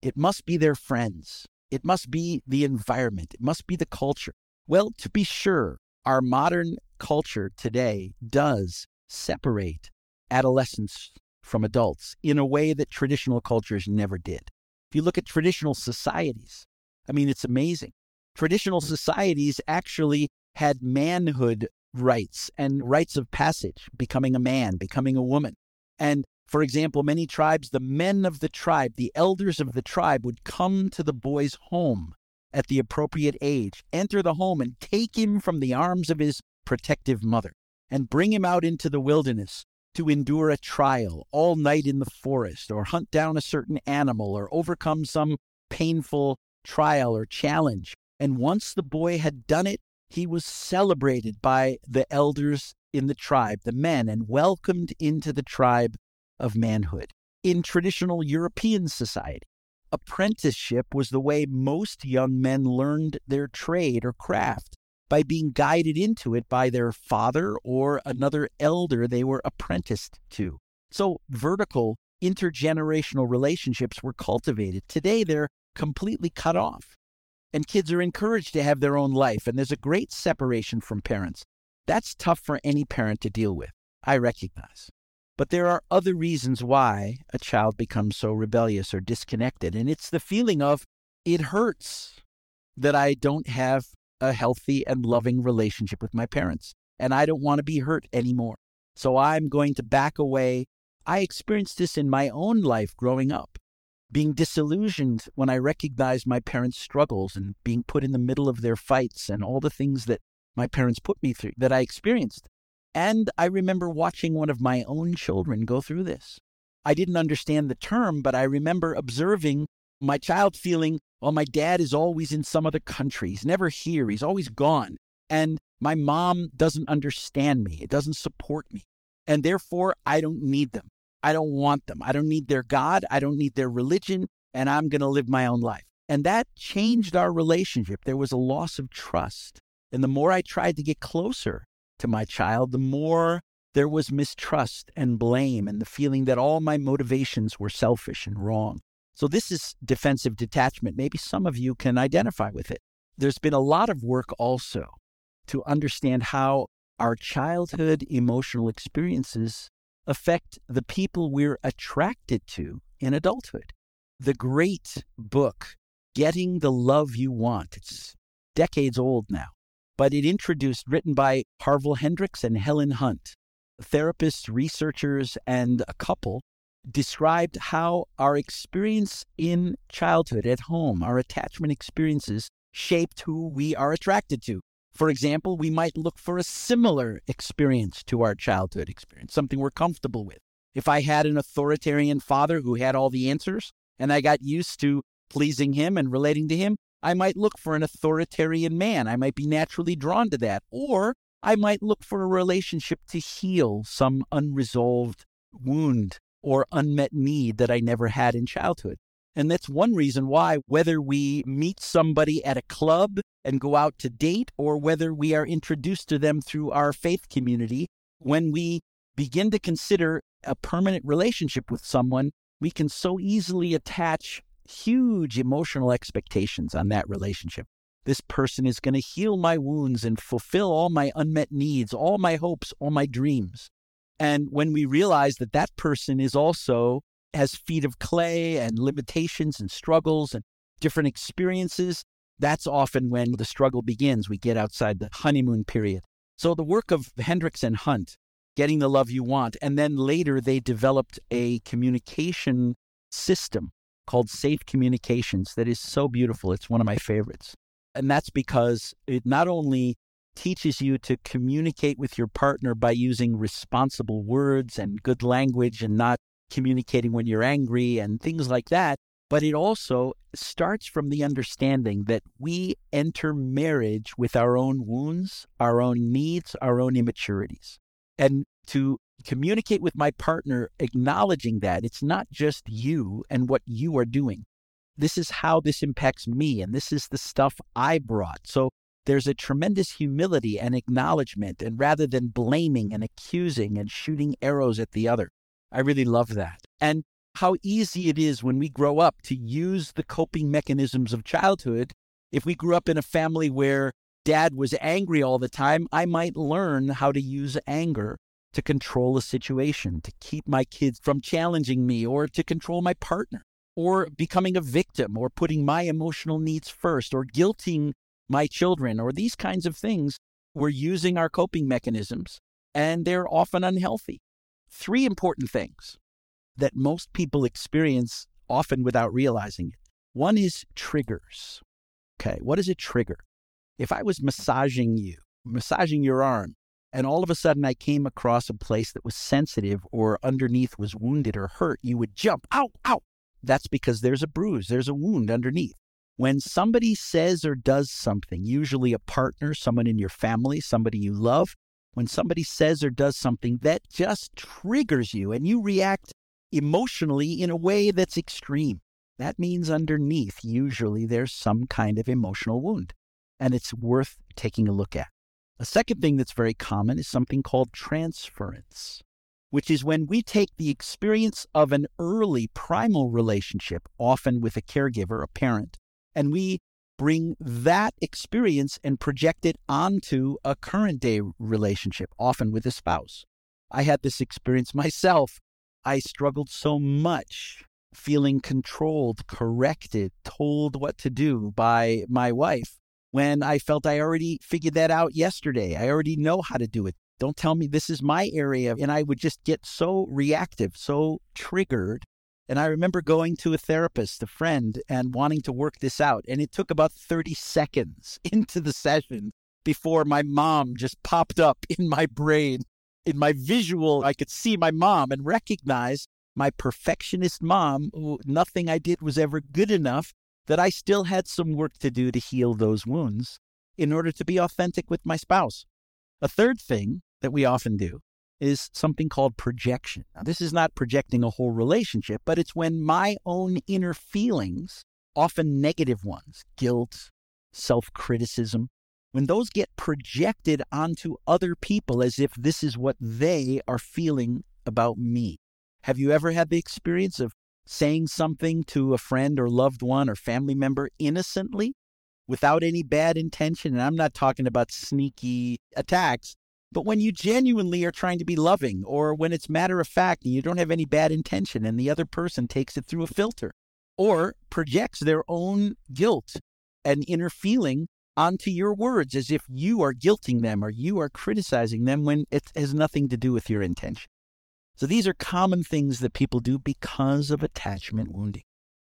It must be their friends. It must be the environment. It must be the culture. Well, to be sure, our modern culture today does separate adolescents from adults in a way that traditional cultures never did. If you look at traditional societies, I mean, it's amazing. Traditional mm. societies actually had manhood rites and rites of passage, becoming a man, becoming a woman. And for example, many tribes, the men of the tribe, the elders of the tribe, would come to the boy's home at the appropriate age, enter the home, and take him from the arms of his protective mother and bring him out into the wilderness to endure a trial all night in the forest, or hunt down a certain animal, or overcome some painful trial or challenge. And once the boy had done it, he was celebrated by the elders in the tribe, the men, and welcomed into the tribe of manhood. In traditional European society, apprenticeship was the way most young men learned their trade or craft by being guided into it by their father or another elder they were apprenticed to. So, vertical intergenerational relationships were cultivated. Today, they're completely cut off. And kids are encouraged to have their own life, and there's a great separation from parents. That's tough for any parent to deal with, I recognize. But there are other reasons why a child becomes so rebellious or disconnected, and it's the feeling of it hurts that I don't have a healthy and loving relationship with my parents, and I don't want to be hurt anymore. So I'm going to back away. I experienced this in my own life growing up, being disillusioned when I recognized my parents' struggles and being put in the middle of their fights and all the things that my parents put me through that I experienced. And I remember watching one of my own children go through this. I didn't understand the term, but I remember observing my child feeling, well, my dad is always in some other country. He's never here. He's always gone. And my mom doesn't understand me. It doesn't support me. And therefore, I don't need them. I don't want them. I don't need their God. I don't need their religion. And I'm going to live my own life. And that changed our relationship. There was a loss of trust. And the more I tried to get closer, to my child, the more there was mistrust and blame and the feeling that all my motivations were selfish and wrong. So, this is defensive detachment. Maybe some of you can identify with it. There's been a lot of work also to understand how our childhood emotional experiences affect the people we're attracted to in adulthood. The great book Getting the Love You Want. It's decades old now, but it introduced, written by Harville Hendrix and Helen Hunt, therapists, researchers, and a couple, described how our experience in childhood at home, our attachment experiences, shaped who we are attracted to. For example, we might look for a similar experience to our childhood experience, something we're comfortable with. If I had an authoritarian father who had all the answers and I got used to pleasing him and relating to him, I might look for an authoritarian man. I might be naturally drawn to that. Or I might look for a relationship to heal some unresolved wound or unmet need that I never had in childhood. And that's one reason why, whether we meet somebody at a club and go out to date, or whether we are introduced to them through our faith community, when we begin to consider a permanent relationship with someone, we can so easily attach huge emotional expectations on that relationship. This person is going to heal my wounds and fulfill all my unmet needs, all my hopes, all my dreams. And when we realize that that person is also has feet of clay and limitations and struggles and different experiences, that's often when the struggle begins. We get outside the honeymoon period. So the work of Hendrix and Hunt, getting the love you want, and then later they developed a communication system called Safe Communications that is so beautiful. It's one of my favorites. And that's because it not only teaches you to communicate with your partner by using responsible words and good language and not communicating when you're angry and things like that. But it also starts from the understanding that we enter marriage with our own wounds, our own needs, our own immaturities. And to communicate with my partner, acknowledging that it's not just you and what you are doing. This is how this impacts me, and this is the stuff I brought. So there's a tremendous humility and acknowledgement, and rather than blaming and accusing and shooting arrows at the other, I really love that. And how easy it is when we grow up to use the coping mechanisms of childhood. If we grew up in a family where dad was angry all the time, I might learn how to use anger to control a situation, to keep my kids from challenging me, or to control my partner, or becoming a victim, or putting my emotional needs first, or guilting my children, or these kinds of things. We're using our coping mechanisms, and they're often unhealthy three important things that most people experience often without realizing it. One is triggers. Okay, what is a trigger? If I was massaging you, massaging your arm, and all of a sudden I came across a place that was sensitive or underneath was wounded or hurt, you would jump, ow, ow. That's because there's a bruise, there's a wound underneath. When somebody says or does something, usually a partner, someone in your family, somebody you love, when somebody says or does something that just triggers you and you react emotionally in a way that's extreme. That means underneath, usually, there's some kind of emotional wound, and it's worth taking a look at. A second thing that's very common is something called transference, which is when we take the experience of an early primal relationship, often with a caregiver, a parent, and we bring that experience and project it onto a current day relationship, often with a spouse. I had this experience myself. I struggled so much feeling controlled, corrected, told what to do by my wife when I felt I already figured that out yesterday. I already know how to do it. Don't tell me this is my area. And I would just get so reactive, so triggered and I remember going to a therapist, a friend, and wanting to work this out. And it took about 30 seconds into the session before my mom just popped up in my brain. In my visual, I could see my mom and recognize my perfectionist mom, who nothing I did was ever good enough, that I still had some work to do to heal those wounds in order to be authentic with my spouse. A third thing that we often do is something called projection. Now, this is not projecting a whole relationship, but it's when my own inner feelings, often negative ones, guilt, self criticism, when those get projected onto other people as if this is what they are feeling about me. Have you ever had the experience of saying something to a friend or loved one or family member innocently without any bad intention? And I'm not talking about sneaky attacks, but when you genuinely are trying to be loving, or when it's matter of fact and you don't have any bad intention and the other person takes it through a filter, or projects their own guilt and inner feeling onto your words as if you are guilting them or you are criticizing them when it has nothing to do with your intention. So these are common things that people do because of attachment wounding.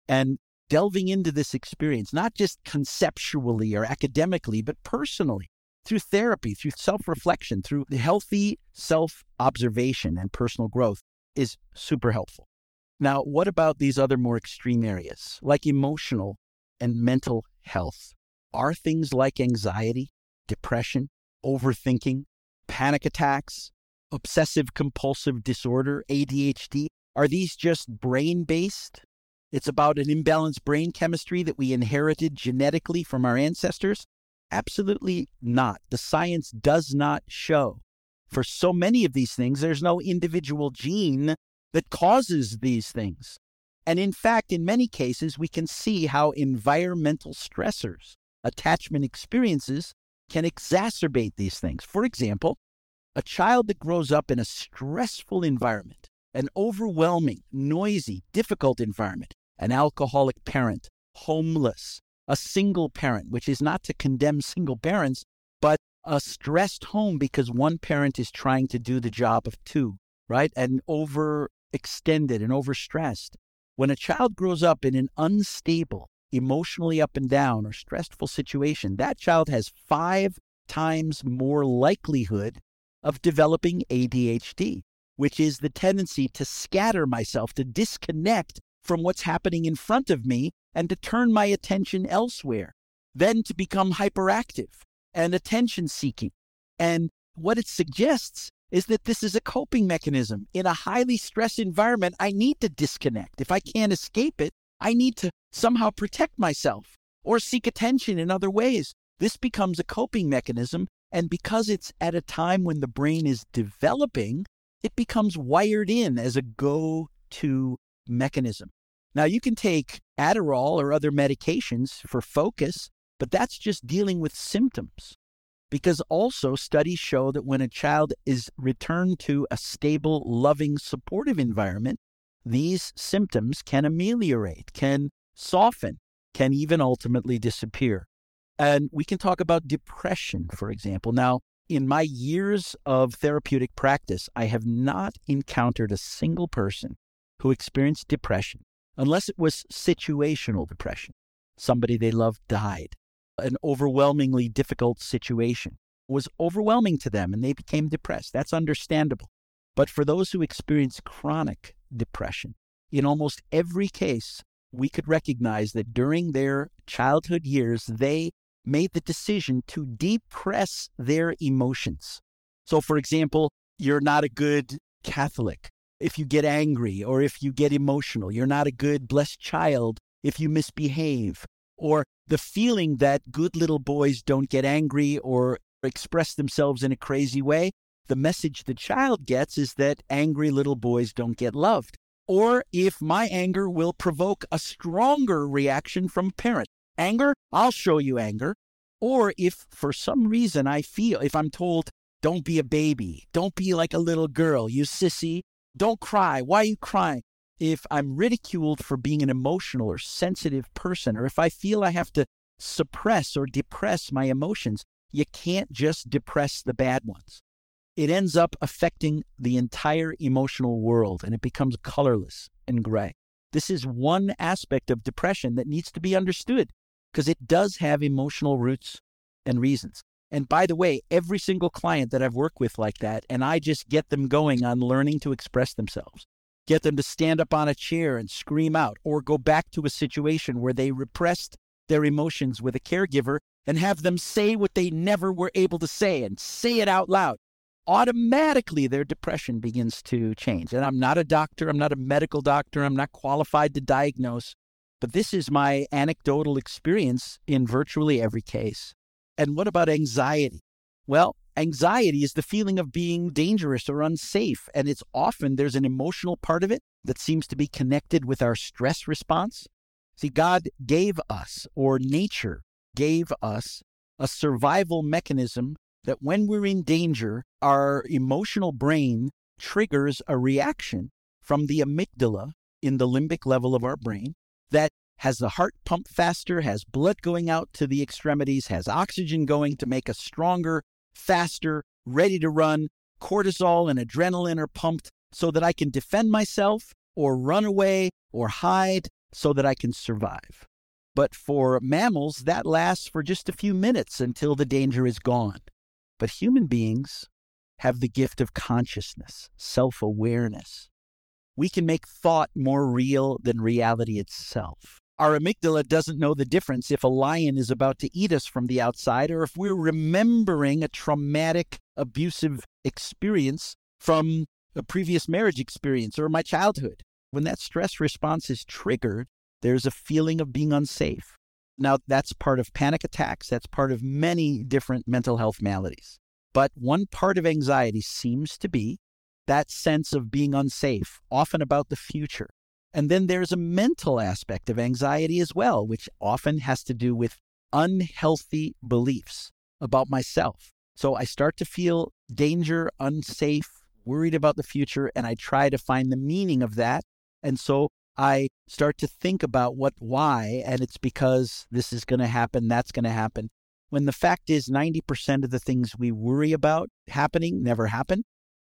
And delving into this experience, not just conceptually or academically, but personally, through therapy, through self reflection, through healthy self observation and personal growth, is super helpful. Now, what about these other more extreme areas, like emotional and mental health? Are things like anxiety, depression, overthinking, panic attacks, obsessive compulsive disorder, ADHD, are these just brain based? It's about an imbalanced brain chemistry that we inherited genetically from our ancestors? Absolutely not. The science does not show. For so many of these things, there's no individual gene that causes these things. And in fact, in many cases, we can see how environmental stressors, attachment experiences, can exacerbate these things. For example, a child that grows up in a stressful environment, an overwhelming, noisy, difficult environment, an alcoholic parent, homeless, a single parent, which is not to condemn single parents, but a stressed home because one parent is trying to do the job of two, right? And overextended and overstressed. When a child grows up in an unstable, emotionally up and down, or stressful situation, that child has five times more likelihood of developing ADHD, which is the tendency to scatter myself, to disconnect from what's happening in front of me and to turn my attention elsewhere, then to become hyperactive and attention seeking. And what it suggests is that this is a coping mechanism. In a highly stressed environment, I need to disconnect. If I can't escape it, I need to somehow protect myself or seek attention in other ways. This becomes a coping mechanism and because it's at a time when the brain is developing, it becomes wired in as a go to mechanism. Now, you can take Adderall or other medications for focus, but that's just dealing with symptoms. Because also, studies show that when a child is returned to a stable, loving, supportive environment, these symptoms can ameliorate, can soften, can even ultimately disappear. And we can talk about depression, for example. Now, in my years of therapeutic practice, I have not encountered a single person who experienced depression, unless it was situational depression. Somebody they loved died. An overwhelmingly difficult situation was overwhelming to them and they became depressed. That's understandable. But for those who experience chronic depression, in almost every case, we could recognize that during their childhood years, they made the decision to depress their emotions. So, for example, you're not a good Catholic if you get angry or if you get emotional. You're not a good blessed child if you misbehave. Or the feeling that good little boys don't get angry or express themselves in a crazy way. The message the child gets is that angry little boys don't get loved. Or if my anger will provoke a stronger reaction from parent anger, I'll show you anger. Or if for some reason I feel, if I'm told, don't be a baby, don't be like a little girl, you sissy, don't cry, why are you crying? If I'm ridiculed for being an emotional or sensitive person, or if I feel I have to suppress or depress my emotions, you can't just depress the bad ones. It ends up affecting the entire emotional world and it becomes colorless and gray. This is one aspect of depression that needs to be understood because it does have emotional roots and reasons. And by the way, every single client that I've worked with like that, and I just get them going on learning to express themselves, get them to stand up on a chair and scream out, or go back to a situation where they repressed their emotions with a caregiver and have them say what they never were able to say and say it out loud. Automatically, their depression begins to change. And I'm not a doctor, I'm not a medical doctor, I'm not qualified to diagnose, but this is my anecdotal experience in virtually every case. And what about anxiety? Well, anxiety is the feeling of being dangerous or unsafe. And it's often there's an emotional part of it that seems to be connected with our stress response. See, God gave us, or nature gave us, a survival mechanism that when we're in danger, our emotional brain triggers a reaction from the amygdala in the limbic level of our brain that has the heart pump faster, has blood going out to the extremities, has oxygen going to make us stronger, faster, ready to run. Cortisol and adrenaline are pumped so that I can defend myself or run away or hide so that I can survive. But for mammals, that lasts for just a few minutes until the danger is gone. But human beings have the gift of consciousness, self awareness. We can make thought more real than reality itself. Our amygdala doesn't know the difference if a lion is about to eat us from the outside or if we're remembering a traumatic, abusive experience from a previous marriage experience or my childhood. When that stress response is triggered, there's a feeling of being unsafe. Now, that's part of panic attacks, that's part of many different mental health maladies. But one part of anxiety seems to be that sense of being unsafe, often about the future. And then there's a mental aspect of anxiety as well, which often has to do with unhealthy beliefs about myself. So I start to feel danger, unsafe, worried about the future, and I try to find the meaning of that. And so I start to think about what, why, and it's because this is going to happen, that's going to happen. When the fact is, 90% of the things we worry about happening never happen.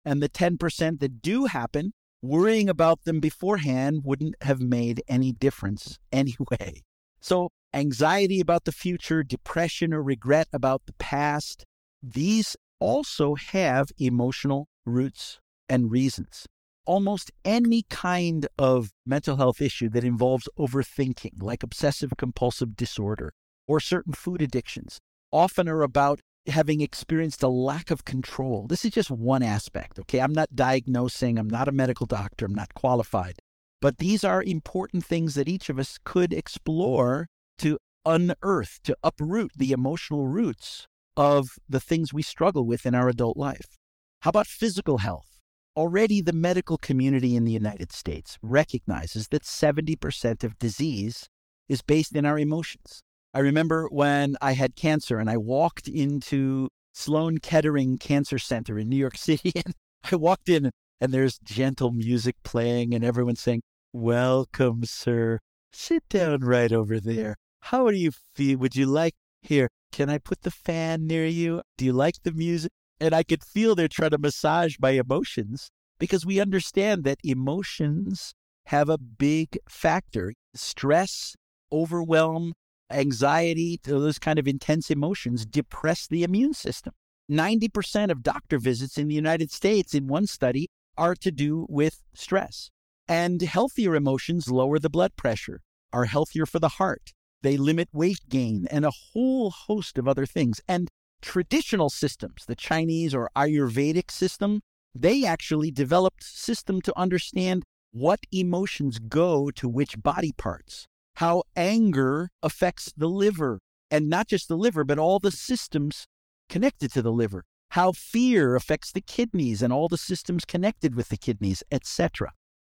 And the 10% that do happen, worrying about them beforehand wouldn't have made any difference anyway. So, anxiety about the future, depression or regret about the past, these also have emotional roots and reasons almost any kind of mental health issue that involves overthinking, like obsessive compulsive disorder or certain food addictions, often are about having experienced a lack of control. This is just one aspect, okay? I'm not diagnosing, I'm not a medical doctor, I'm not qualified. But these are important things that each of us could explore to unearth, to uproot the emotional roots of the things we struggle with in our adult life. How about physical health? Already, the medical community in the United States recognizes that 70% of disease is based in our emotions. I remember when I had cancer and I walked into Sloan Kettering Cancer Center in New York City, and I walked in and there's gentle music playing and everyone's saying, Welcome, sir. Sit down right over there. How do you feel? Would you like, here, can I put the fan near you? Do you like the music? And I could feel they're trying to massage my emotions because we understand that emotions have a big factor. Stress, overwhelm, anxiety, those kind of intense emotions depress the immune system. 90% of doctor visits in the United States in one study are to do with stress. And healthier emotions lower the blood pressure, are healthier for the heart. They limit weight gain and a whole host of other things. And traditional systems, the Chinese or Ayurvedic system, they actually developed system to understand what emotions go to which body parts, how anger affects the liver, and not just the liver, but all the systems connected to the liver, how fear affects the kidneys and all the systems connected with the kidneys, etc.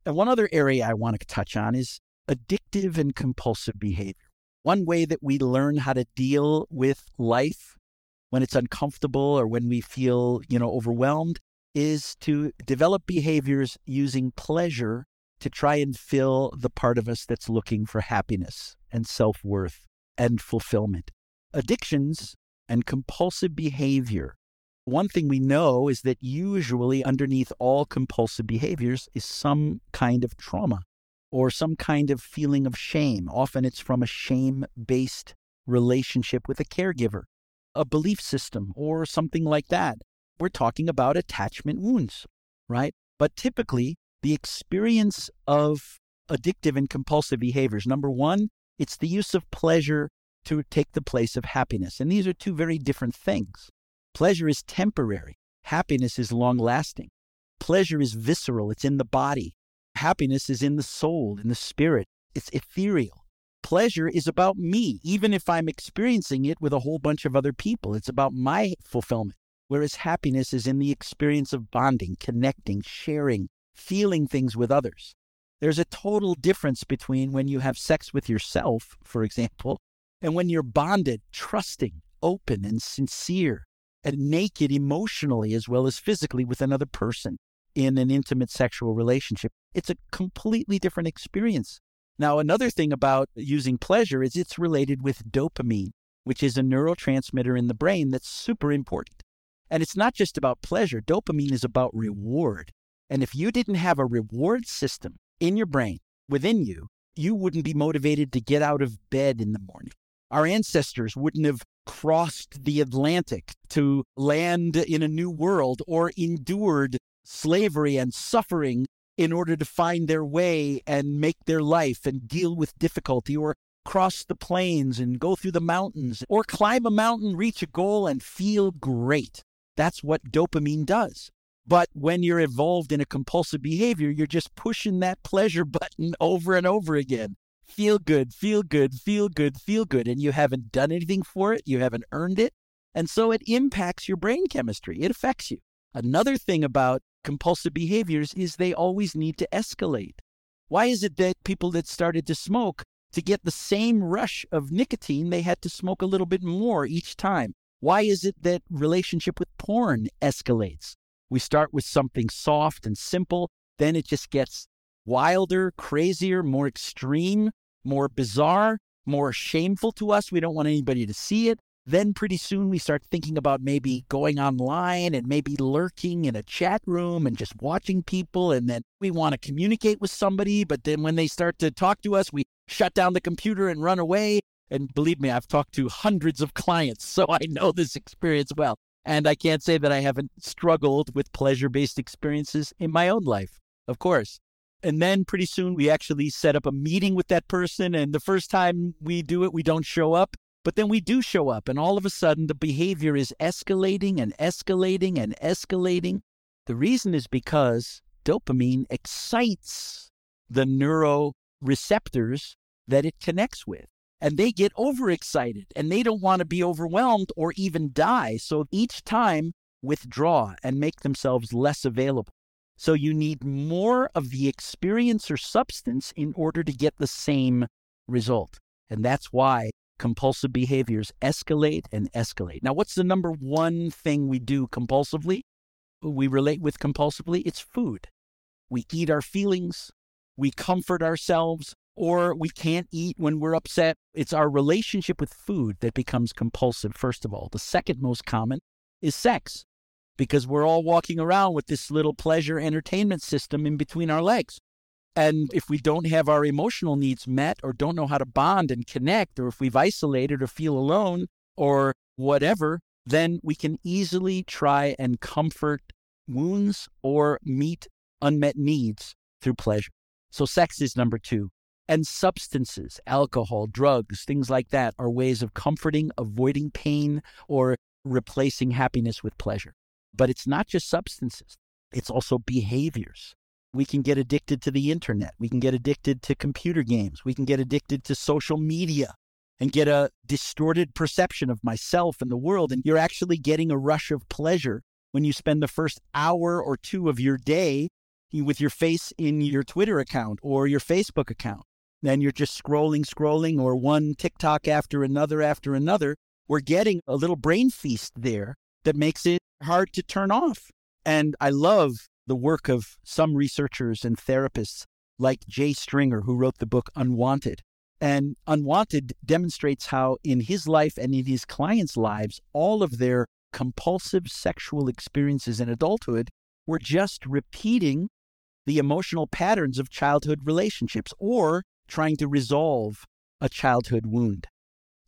And one other area I want to touch on is addictive and compulsive behavior. One way that we learn how to deal with life when it's uncomfortable or when we feel, you know, overwhelmed is to develop behaviors using pleasure to try and fill the part of us that's looking for happiness and self worth and fulfillment. Addictions and compulsive behavior. One thing we know is that usually underneath all compulsive behaviors is some kind of trauma or some kind of feeling of shame. Often it's from a shame based relationship with a caregiver a belief system or something like that. We're talking about attachment wounds, right? But typically, the experience of addictive and compulsive behaviors number one, it's the use of pleasure to take the place of happiness. And these are two very different things. Pleasure is temporary, happiness is long lasting. Pleasure is visceral, it's in the body. Happiness is in the soul, in the spirit, it's ethereal pleasure is about me, even if I'm experiencing it with a whole bunch of other people. It's about my fulfillment. Whereas happiness is in the experience of bonding, connecting, sharing, feeling things with others. There's a total difference between when you have sex with yourself, for example, and when you're bonded, trusting, open, and sincere, and naked emotionally as well as physically with another person in an intimate sexual relationship. It's a completely different experience Now, another thing about using pleasure is it's related with dopamine, which is a neurotransmitter in the brain that's super important. And it's not just about pleasure, dopamine is about reward. And if you didn't have a reward system in your brain, within you, you wouldn't be motivated to get out of bed in the morning. Our ancestors wouldn't have crossed the Atlantic to land in a new world or endured slavery and suffering in order to find their way and make their life and deal with difficulty or cross the plains and go through the mountains or climb a mountain, reach a goal, and feel great. That's what dopamine does. But when you're involved in a compulsive behavior, you're just pushing that pleasure button over and over again. Feel good, feel good, feel good, feel good. And you haven't done anything for it, you haven't earned it. And so it impacts your brain chemistry, it affects you. Another thing about compulsive behaviors is they always need to escalate. Why is it that people that started to smoke, to get the same rush of nicotine, they had to smoke a little bit more each time? Why is it that relationship with porn escalates? We start with something soft and simple, then it just gets wilder, crazier, more extreme, more bizarre, more shameful to us. We don't want anybody to see it. Then pretty soon we start thinking about maybe going online and maybe lurking in a chat room and just watching people. And then we want to communicate with somebody. But then when they start to talk to us, we shut down the computer and run away. And believe me, I've talked to hundreds of clients, so I know this experience well. And I can't say that I haven't struggled with pleasure based experiences in my own life, of course. And then pretty soon we actually set up a meeting with that person. And the first time we do it, we don't show up. But then we do show up, and all of a sudden the behavior is escalating and escalating and escalating. The reason is because dopamine excites the neuroreceptors that it connects with and they get overexcited and they don't want to be overwhelmed or even die. So each time withdraw and make themselves less available. So you need more of the experience or substance in order to get the same result. And that's why compulsive behaviors escalate and escalate. Now, what's the number one thing we do compulsively? We relate with compulsively? It's food. We eat our feelings, we comfort ourselves, or we can't eat when we're upset. It's our relationship with food that becomes compulsive, first of all. The second most common is sex, because we're all walking around with this little pleasure entertainment system in between our legs. And if we don't have our emotional needs met, or don't know how to bond and connect, or if we've isolated or feel alone, or whatever, then we can easily try and comfort wounds or meet unmet needs through pleasure. So, sex is number two. And substances, alcohol, drugs, things like that are ways of comforting, avoiding pain, or replacing happiness with pleasure. But it's not just substances, it's also behaviors. We can get addicted to the internet. We can get addicted to computer games. We can get addicted to social media and get a distorted perception of myself and the world. And you're actually getting a rush of pleasure when you spend the first hour or two of your day with your face in your Twitter account or your Facebook account then you're just scrolling, scrolling, or one TikTok after another after another. We're getting a little brain feast there that makes it hard to turn off. And I love the work of some researchers and therapists like Jay Stringer, who wrote the book Unwanted. And Unwanted demonstrates how, in his life and in his clients' lives, all of their compulsive sexual experiences in adulthood were just repeating the emotional patterns of childhood relationships or trying to resolve a childhood wound.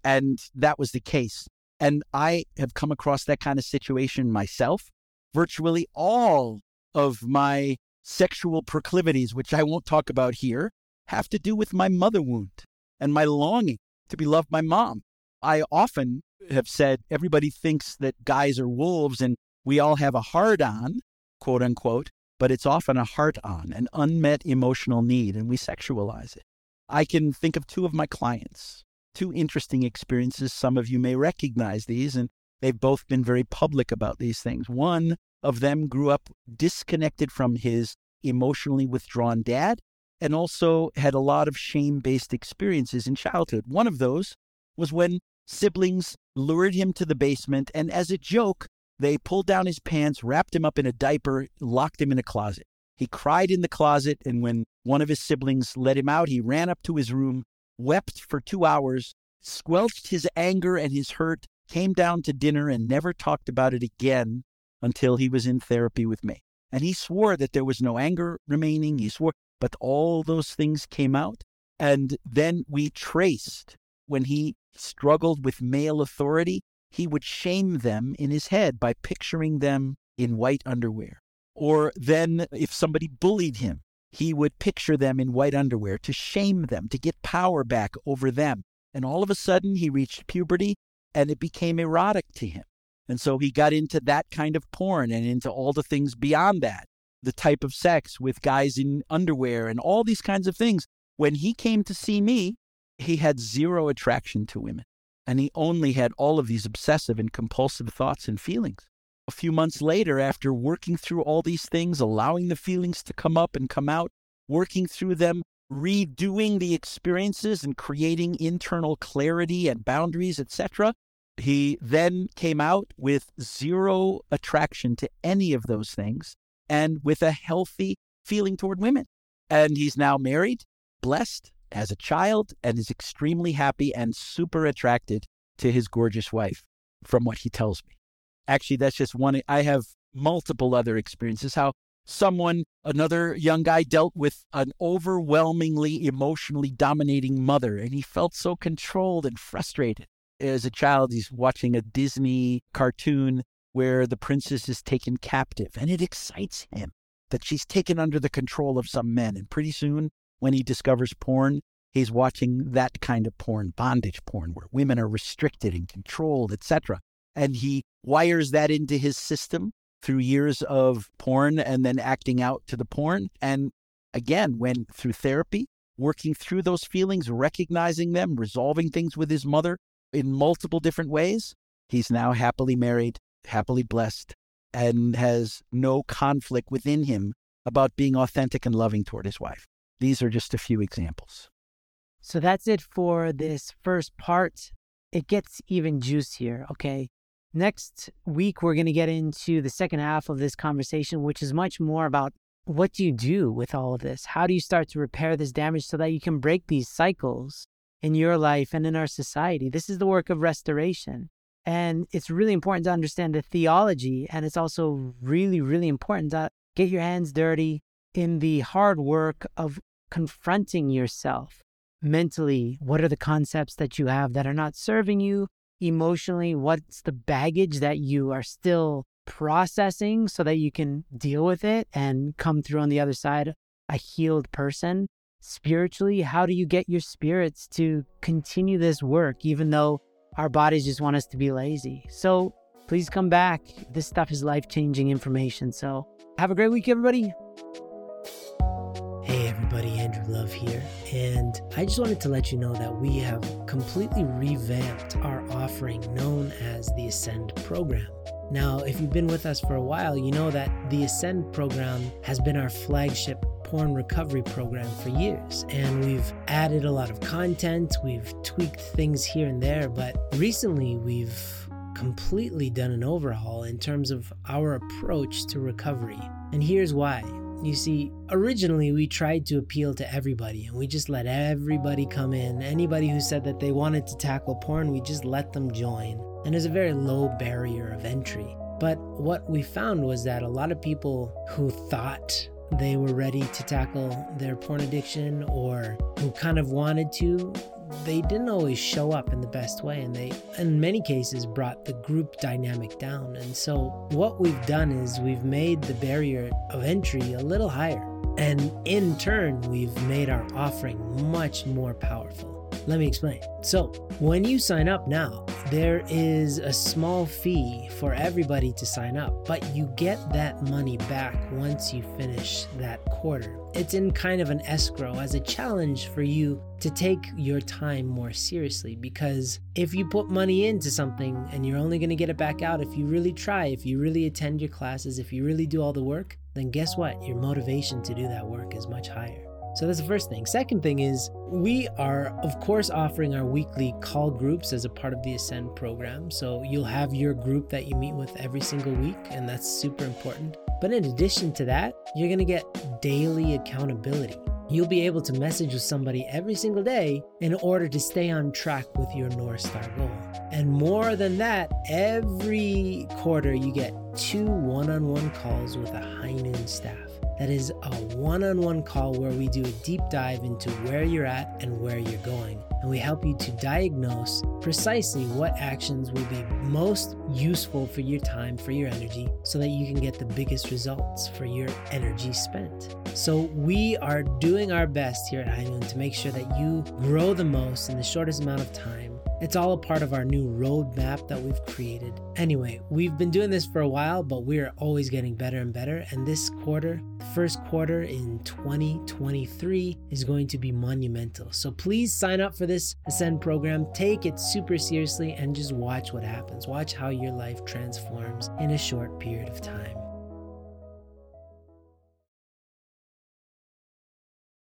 And that was the case. And I have come across that kind of situation myself. Virtually all of my sexual proclivities, which I won't talk about here, have to do with my mother wound and my longing to be loved by mom. I often have said everybody thinks that guys are wolves and we all have a hard on, quote unquote, but it's often a heart on, an unmet emotional need, and we sexualize it. I can think of two of my clients, two interesting experiences. Some of you may recognize these, and they've both been very public about these things. One of them grew up disconnected from his emotionally withdrawn dad and also had a lot of shame based experiences in childhood. One of those was when siblings lured him to the basement, and as a joke, they pulled down his pants, wrapped him up in a diaper, locked him in a closet. He cried in the closet, and when one of his siblings let him out. He ran up to his room, wept for two hours, squelched his anger and his hurt, came down to dinner, and never talked about it again until he was in therapy with me. And he swore that there was no anger remaining. He swore, but all those things came out. And then we traced when he struggled with male authority, he would shame them in his head by picturing them in white underwear. Or then, if somebody bullied him, he would picture them in white underwear to shame them, to get power back over them. And all of a sudden, he reached puberty and it became erotic to him. And so he got into that kind of porn and into all the things beyond that the type of sex with guys in underwear and all these kinds of things. When he came to see me, he had zero attraction to women. And he only had all of these obsessive and compulsive thoughts and feelings. A few months later, after working through all these things, allowing the feelings to come up and come out, working through them, redoing the experiences and creating internal clarity and boundaries, etc., he then came out with zero attraction to any of those things and with a healthy feeling toward women. And he's now married, blessed, has a child, and is extremely happy and super attracted to his gorgeous wife, from what he tells me. Actually, that's just one. I have multiple other experiences how someone, another young guy, dealt with an overwhelmingly emotionally dominating mother, and he felt so controlled and frustrated. As a child, he's watching a Disney cartoon where the princess is taken captive, and it excites him that she's taken under the control of some men. And pretty soon, when he discovers porn, he's watching that kind of porn, bondage porn, where women are restricted and controlled, etc. And he wires that into his system through years of porn and then acting out to the porn. And again, when through therapy, working through those feelings, recognizing them, resolving things with his mother in multiple different ways, he's now happily married happily blessed, and has no conflict within him about being authentic and loving toward his wife. These are just a few examples. So that's it for this first part. It gets even juicier, okay? Next week, we're going to get into the second half of this conversation, which is much more about what do you do with all of this? How do you start to repair this damage so that you can break these cycles in your life and in our society? This is the work of restoration. And it's really important to understand the theology. And it's also really, really important to get your hands dirty in the hard work of confronting yourself mentally. What are the concepts that you have that are not serving you? Emotionally, what's the baggage that you are still processing so that you can deal with it and come through on the other side a healed person? Spiritually, how do you get your spirits to continue this work, even though our bodies just want us to be lazy. So please come back. This stuff is life changing information. So have a great week, everybody. Everybody, Andrew Love here. And I just wanted to let you know that we have completely revamped our offering known as the Ascend program. Now, if you've been with us for a while, you know that the Ascend program has been our flagship porn recovery program for years. And we've added a lot of content, we've tweaked things here and there, but recently we've completely done an overhaul in terms of our approach to recovery. And here's why. You see, originally we tried to appeal to everybody and we just let everybody come in. Anybody who said that they wanted to tackle porn, we just let them join. And there's a very low barrier of entry. But what we found was that a lot of people who thought they were ready to tackle their porn addiction or who kind of wanted to, they didn't always show up in the best way and they in many cases brought the group dynamic down. And so what we've done is we've made the barrier of entry a little higher. And in turn we've made our offering much more powerful let me explain. So, when you sign up now, there is a small fee for everybody to sign up, but you get that money back once you finish that quarter. It's in kind of an escrow as a challenge for you to take your time more seriously because if you put money into something and you're only going to get it back out if you really try, if you really attend your classes, if you really do all the work, then guess what? Your motivation to do that work is much higher. So that's the first thing. Second thing is we are, of course, offering our weekly call groups as a part of the Ascend program. So you'll have your group that you meet with every single week, and that's super important. But in addition to that, you're going to get daily accountability. You'll be able to message with somebody every single day in order to stay on track with your North Star goal. And more than that, every quarter you get two one on one calls with a High Noon staff. That is a one on one call where we do a deep dive into where you're at and where you're going. And we help you to diagnose precisely what actions will be most useful for your time, for your energy, so that you can get the biggest results for your energy spent. So, we are doing our best here at High Noon to make sure that you grow the most in the shortest amount of time it's all a part of our new roadmap that we've created. Anyway, we've been doing this for a while, but we're always getting better and better. And this quarter, the first quarter in 2023, is going to be monumental. So please sign up for this Ascend program. Take it super seriously and just watch what happens. Watch how your life transforms in a short period of time.